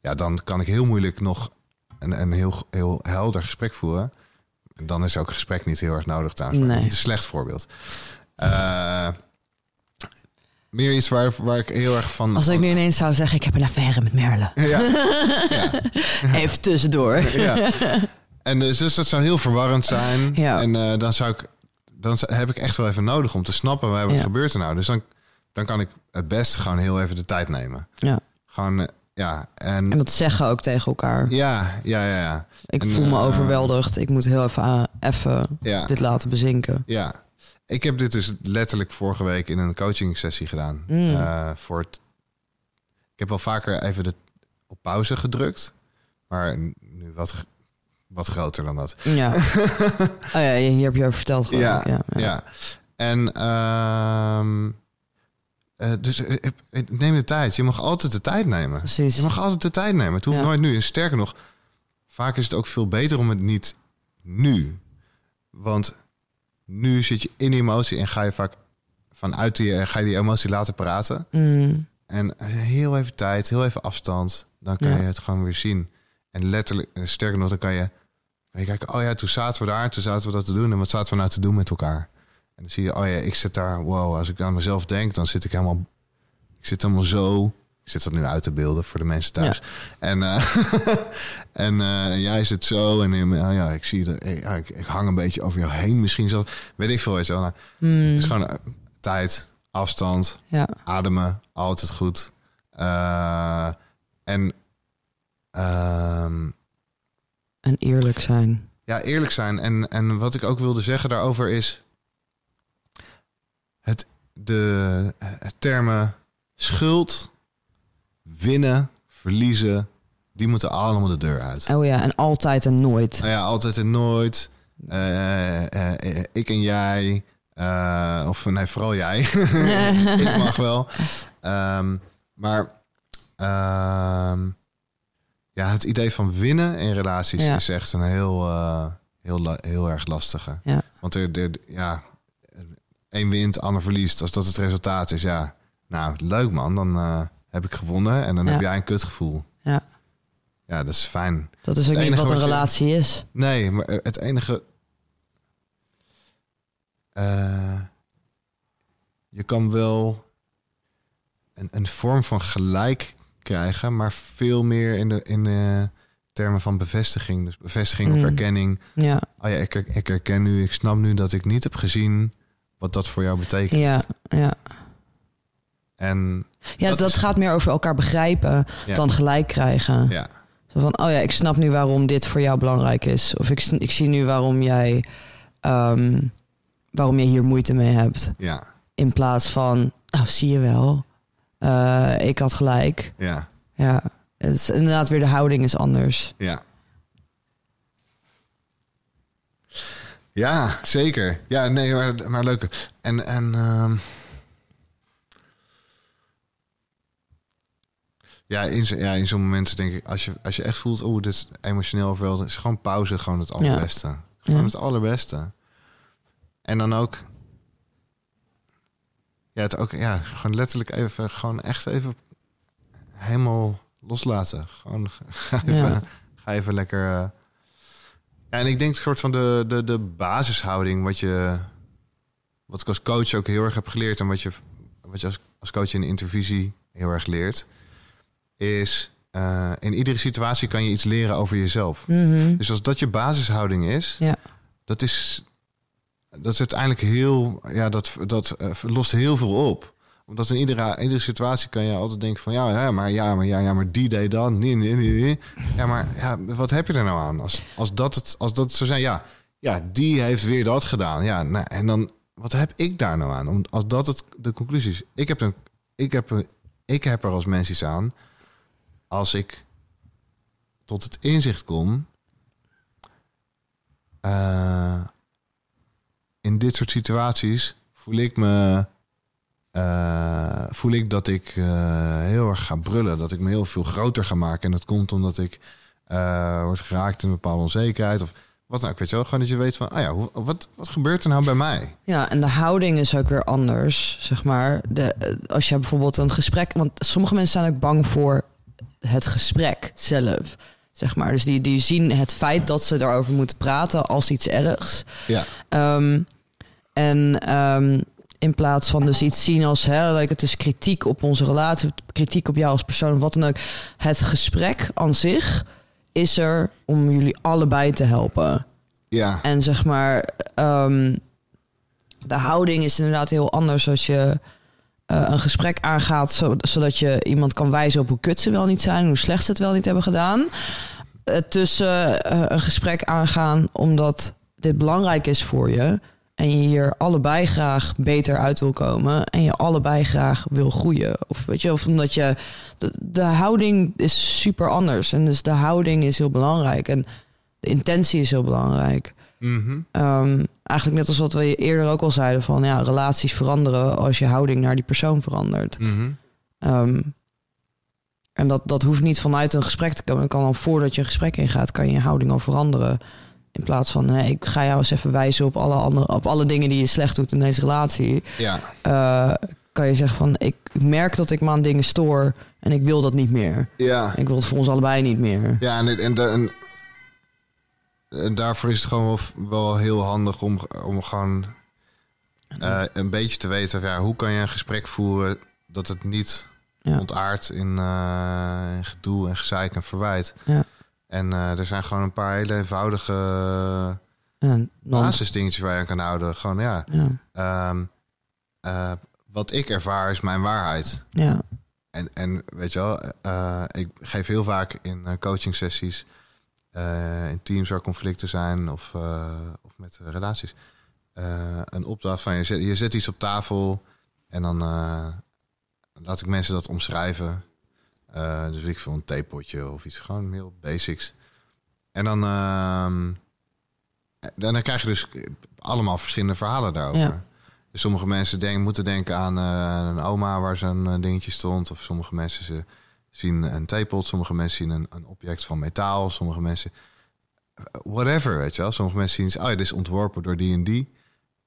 Ja, dan kan ik heel moeilijk nog een, een heel, heel helder gesprek voeren. Dan is ook gesprek niet heel erg nodig trouwens. Nee. Het is een slecht voorbeeld. Eh, meer iets waar, waar ik heel erg van... Als ik nu ineens zou zeggen, ik heb een affaire met Merle. Ja, ja, Even tussendoor. ja. En dus, dus dat zou heel verwarrend zijn. Ja. En eh, dan zou ik... Dan heb ik echt wel even nodig om te snappen waar wat gebeurt er nou. Dus dan, dan kan ik het beste gewoon heel even de tijd nemen. Ja. Gewoon, eh, ja. En, En dat zeggen ook tegen elkaar. ja, ja, ja, ja. Ik En, voel me overweldigd. Ik moet heel even, even Ja. dit laten bezinken. Ja, ik heb dit dus letterlijk vorige week in een coaching sessie gedaan. Mm. Eh, voor het, ik heb wel vaker even de, op pauze gedrukt, maar nu wat, wat groter dan dat. Ja. oh ja, hier heb je over verteld. Ja, ja, ja. ja. En ehm, eh, dus eh, neem de tijd. Je mag altijd de tijd nemen. Precies. Je mag altijd de tijd nemen. Het hoeft Ja. nooit nu. En sterker nog, vaak is het ook veel beter om het niet nu. Want nu zit je in die emotie en ga je vaak vanuit die, ga je die emotie laten praten. Mm, En heel even tijd, heel even afstand. Dan kan Ja. je het gewoon weer zien. En letterlijk, en sterker nog, dan kan je, kan je kijken... oh ja, toen zaten we daar, toen zaten we dat te doen. En wat zaten we nou te doen met elkaar? En dan zie je, oh ja, ik zit daar... wow, als ik aan mezelf denk, dan zit ik helemaal... ik zit helemaal zo... ik zit dat nu uit te beelden voor de mensen thuis. En, eh, en eh, jij zit zo en oh ja, ik zie dat... ik, ik hang een beetje over jou heen misschien zo. Weet ik veel, weet je wel. Nou, mm, Het is gewoon tijd, afstand ja. ademen, altijd goed. En ehm, En eerlijk zijn. ja, eerlijk zijn. En, en wat ik ook wilde zeggen daarover is... Het, de het termen schuld, winnen, verliezen, die moeten allemaal de deur uit. Oh ja, en altijd en nooit. Nou ja, altijd en nooit. Eh, eh, eh, ik en jij. of nee, vooral jij. ik mag wel. Ehm, maar ehm, ja, het idee van winnen in relaties Ja. is echt een heel, heel, heel erg lastige. Ja. Want er, er, ja, één wint, ander verliest. Als dat het resultaat is, ja, nou leuk man, dan heb ik gewonnen en dan Ja. heb jij een kutgevoel. Ja. Ja, dat is fijn. Dat is ook niet wat een je- relatie is. Nee, maar eh, het enige. eh, je kan wel een, een vorm van gelijk krijgen, maar veel meer in de in de termen van bevestiging. Dus bevestiging of Mm. erkenning. Ja, Oh ja, ik, ik herken nu, ik snap nu dat ik niet heb gezien wat dat voor jou betekent. ja, ja. En Ja, Dat dat, is- gaat meer over elkaar begrijpen Ja. dan gelijk krijgen. ja, Zo van, oh ja, ik snap nu waarom dit voor jou belangrijk is. Of ik, ik zie nu waarom jij, ehm, waarom je hier moeite mee hebt. ja, In plaats van, nou zie je wel, eh, ik had gelijk. ja, Ja, het is inderdaad weer de houding is anders. ja. Ja, zeker. Ja, nee, maar, maar leuk. En, en ehm, ja, in, ja, in zo'n momenten denk ik, als je, als je echt voelt, oh, dit is emotioneel overweldigend, is gewoon pauze gewoon het allerbeste. Gewoon Ja. het allerbeste. En dan ook, ja, het ook, ja, gewoon letterlijk even, gewoon echt even helemaal loslaten. Gewoon ga even, Ja. ga even lekker. eh, ja, en ik denk een soort van de, de, de basishouding, wat je, wat ik als coach ook heel erg heb geleerd en wat je, wat je als, als coach in de intervisie heel erg leert, is eh, in iedere situatie kan je iets leren over jezelf. Mhm. Dus als dat je basishouding is, Ja. dat is, dat is uiteindelijk heel, ja, dat, dat eh, lost heel veel op. Omdat in iedere, iedere situatie kan je altijd denken van ja, ja, maar ja, maar ja, ja, maar die deed dat, nee, nee, nee. Ja, maar ja, wat heb je er nou aan? Als, als dat het, als dat zo zijn, ja, ja, die heeft weer dat gedaan. Ja, nou, en dan, wat heb ik daar nou aan? Om, als dat het de conclusie is. Ik heb, een, ik, heb een, ik heb er als mens iets aan. Als ik tot het inzicht kom. eh, in dit soort situaties voel ik me. eh, voel ik dat ik eh, heel erg ga brullen. Dat ik me heel veel groter ga maken. En dat komt omdat ik word geraakt in een bepaalde onzekerheid. Of wat nou, ik weet wel. Gewoon dat je weet van, ah ja, hoe, wat, wat gebeurt er nou bij mij? Ja, en de houding is ook weer anders, zeg maar. De, als je bijvoorbeeld een gesprek... Want sommige mensen zijn ook bang voor het gesprek zelf, zeg maar. Dus die, die zien het feit dat ze erover moeten praten als iets ergs. Ja, Ehm, en ehm, in plaats van dus iets zien als... Hè, like, het is kritiek op onze relatie, kritiek op jou als persoon, of wat dan ook. Het gesprek aan zich is er om jullie allebei te helpen. ja, En zeg maar, ehm, de houding is inderdaad heel anders als je eh, een gesprek aangaat, zo- zodat je iemand kan wijzen op hoe kut ze wel niet zijn, hoe slecht ze het wel niet hebben gedaan. Eh, tussen eh, een gesprek aangaan omdat dit belangrijk is voor je en je hier allebei graag beter uit wil komen en je allebei graag wil groeien. Of weet je, of omdat je. De, de houding is super anders. En dus de houding is heel belangrijk. En de intentie is heel belangrijk. Mhm, Ehm, eigenlijk net als wat we eerder ook al zeiden: van ja, relaties veranderen als je houding naar die persoon verandert. mhm. Ehm, en dat, dat hoeft niet vanuit een gesprek te komen. Dat kan al voordat je een gesprek ingaat, kan je je houding al veranderen. In plaats van, hé, ik ga jou eens even wijzen op alle, andere, op alle dingen die je slecht doet in deze relatie. ja, Eh, kan je zeggen van, ik merk dat ik me aan dingen stoor en ik wil dat niet meer. ja. Ik wil het voor ons allebei niet meer. Ja, en, en, en, en daarvoor is het gewoon wel, wel heel handig om, om gewoon eh, een beetje te weten... van, Ja, hoe kan je een gesprek voeren dat het niet Ja. ontaardt in, eh, in gedoe en gezeik en verwijt. Ja. En eh, er zijn gewoon een paar hele eenvoudige En dan, basisdingetjes waar je aan kan houden. Gewoon ja, ja, ehm, eh, wat ik ervaar is mijn waarheid. ja, En, en weet je wel, ik geef heel vaak in coaching sessies, in teams waar conflicten zijn of, eh, of met eh, relaties, eh, een opdracht van je zet, je zet iets op tafel en dan eh, laat ik mensen dat omschrijven. Eh, dus ik veel, een theepotje of iets. Gewoon heel basics. En dan, ehm, dan krijg je dus allemaal verschillende verhalen daarover. Ja. Dus sommige mensen denken, moeten denken aan eh, een oma waar zo'n eh, dingetje stond. Of sommige mensen ze zien een theepot. Sommige mensen zien een, een object van metaal. Sommige mensen... eh, Whatever, weet je wel. Sommige mensen zien... Oh ja, dit is ontworpen door die en die.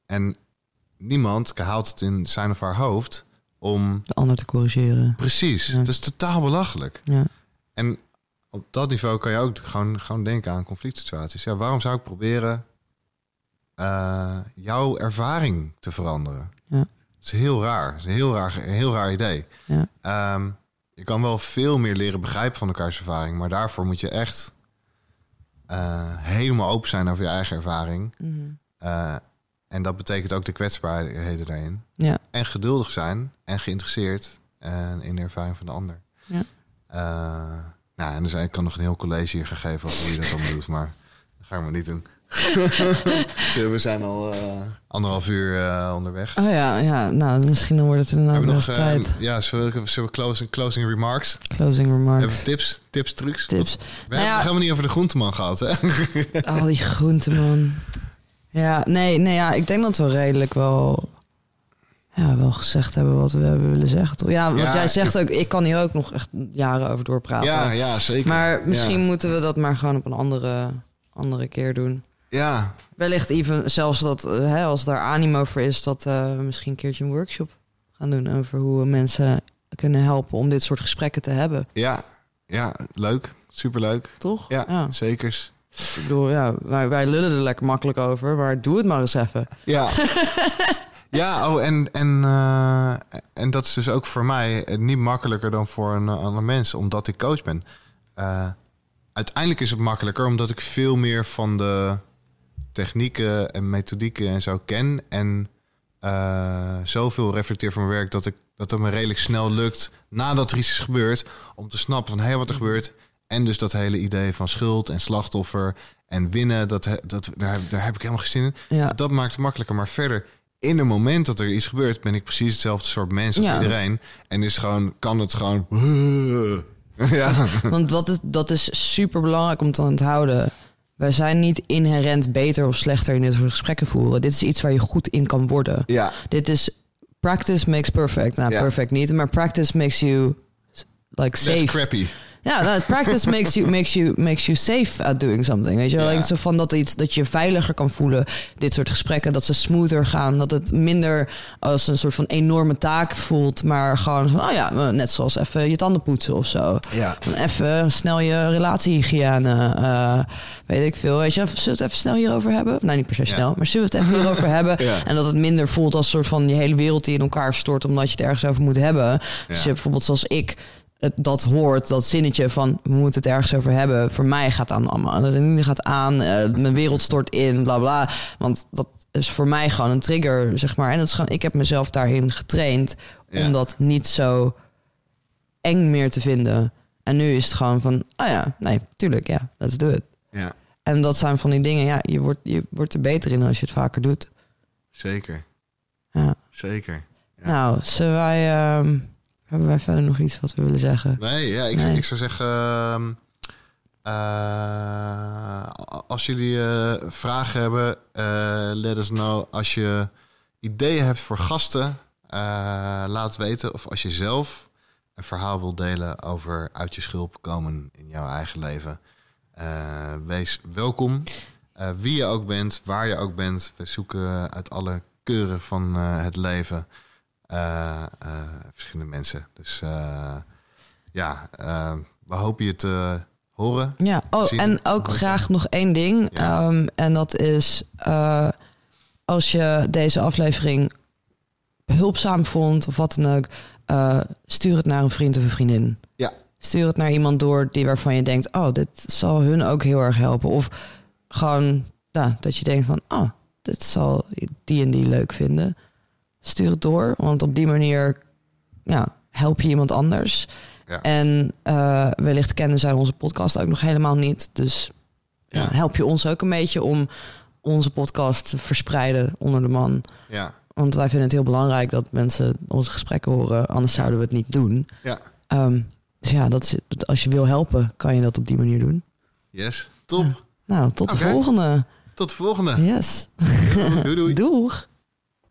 En niemand haalt het in zijn of haar hoofd om... De ander te corrigeren. Precies, Ja. dat is totaal belachelijk. Ja. En op dat niveau kan je ook gewoon, gewoon denken aan conflict situaties. Ja, waarom zou ik proberen eh, jouw ervaring te veranderen? Ja. Dat is heel raar. Dat is een heel raar, een heel raar idee. Ja. Ehm, je kan wel veel meer leren begrijpen van elkaars ervaring, maar daarvoor moet je echt eh, helemaal open zijn over je eigen ervaring. Mhm. Eh, en dat betekent ook de kwetsbaarheden daarin. Ja. En geduldig zijn en geïnteresseerd en in de ervaring van de ander. Ja. Eh, nou, en dus ik kan nog een heel college hier gaan geven over hoe je dat allemaal doet, maar dat ga ik maar niet doen. We zijn al eh, anderhalf uur eh, onderweg. Oh ja, ja, nou, misschien dan wordt het inderdaad Hebben we nog eh, tijd. ja, zullen we, zullen we closing, closing remarks? Closing Hebben remarks, we tips, tips, trucs? tips. We Nou hebben ja- het helemaal niet over de groenteman gehad, hè? Al die groenten, man. Ja, nee, nee, ja, ik denk dat we redelijk wel, ja, wel gezegd hebben wat we hebben willen zeggen. Toch? Ja, wat Ja, jij zegt ook, ik kan hier ook nog echt jaren over doorpraten. ja, ja, zeker. maar misschien moeten we dat maar gewoon op een andere, andere keer doen. Ja, Wellicht even zelfs dat, eh, hè, als daar animo voor is, dat eh, we misschien een keertje een workshop gaan doen over hoe we mensen kunnen helpen om dit soort gesprekken te hebben. ja, ja, leuk. Superleuk. Toch? Ja, ja. zekers. Ik bedoel, ja, wij, wij lullen er lekker makkelijk over, maar doe het maar eens even. Ja. ja, oh, en, en, eh, en dat is dus ook voor mij niet makkelijker dan voor een ander mens, omdat ik coach ben. Uiteindelijk is het makkelijker omdat ik veel meer van de technieken en methodieken en zo ken. En eh, zoveel reflecteer van mijn werk dat, ik, dat het me redelijk snel lukt nadat er iets is gebeurd. Om te snappen van hé, wat er gebeurt. En dus dat hele idee van schuld en slachtoffer en winnen, dat, dat, daar, daar heb ik helemaal geen zin in. Ja, Dat maakt het makkelijker. Maar verder, in het moment dat er iets gebeurt, ben ik precies hetzelfde soort mens als Ja. iedereen. En is gewoon, kan het gewoon. Ja, want wat is, dat is super belangrijk om te onthouden. Wij zijn niet inherent beter of slechter in dit soort gesprekken voeren. Dit is iets waar je goed in kan worden. ja, Dit is practice makes perfect. Nou, Ja. perfect niet, maar practice makes you like that's safe. crappy. Ja, nou, practice makes you, makes, you, makes you safe at doing something. Weet je wel? Ja. Like, zo van dat, iets, dat je veiliger kan voelen. Dit soort gesprekken, dat ze smoother gaan. Dat het minder als een soort van enorme taak voelt. Maar gewoon van, oh ja, net zoals even je tanden poetsen of zo. Ja, even snel je relatiehygiëne, eh, weet ik veel. Weet je, zullen we het even snel hierover hebben? Nou, niet per se Ja. snel, maar zullen we het even hierover hebben? Ja. En dat het minder voelt als een soort van je hele wereld die in elkaar stort, omdat je het ergens over moet hebben. Dus je bijvoorbeeld zoals ik het, dat hoort, dat zinnetje van we moeten het ergens over hebben. Voor mij gaat aan allemaal, adrenaline gaat aan, eh, mijn wereld stort in, bla bla. Want dat is voor mij gewoon een trigger, zeg maar. En dat is gewoon, ik heb mezelf daarin getraind Ja. om dat niet zo eng meer te vinden. En nu is het gewoon van, oh ja, nee, tuurlijk, ja, let's do it. ja, En dat zijn van die dingen, ja, je wordt, je wordt er beter in als je het vaker doet. zeker. Ja. Zeker. Ja. Nou, zullen wij, ehm, hebben wij verder nog iets wat we willen zeggen? Nee, ja, ik, Nee. ik zou zeggen. ehm, eh, als jullie eh, vragen hebben, eh let us know. Als je ideeën hebt voor gasten, laat weten. Of als je zelf een verhaal wilt delen over uit je schulp komen in jouw eigen leven. Wees welkom. Wie je ook bent, waar je ook bent. We zoeken uit alle keuren van het leven verschillende mensen. Dus eh, ja, eh, we hopen je te horen. Ja, oh, Zien. en ook graag nog één ding. Ja. Ehm, en dat is eh, als je deze aflevering behulpzaam vond of wat dan ook, eh, stuur het naar een vriend of een vriendin. Ja. Stuur het naar iemand door die waarvan je denkt, oh, dit zal hun ook heel erg helpen. Of gewoon ja, dat je denkt van, oh, dit zal die en die leuk vinden. Stuur het door, want op die manier ja, help je iemand anders. Ja. En eh, wellicht kennen zij onze podcast ook nog helemaal niet. Dus ja, Ja. help je ons ook een beetje om onze podcast te verspreiden onder de man. Ja, Want wij vinden het heel belangrijk dat mensen onze gesprekken horen. Anders zouden we het niet doen. ja, Ehm, Dus ja, dat is, als je wil helpen, kan je dat op die manier doen. Yes, top. Nou, tot de volgende. Tot de volgende. Yes. Doei doei. Doeg.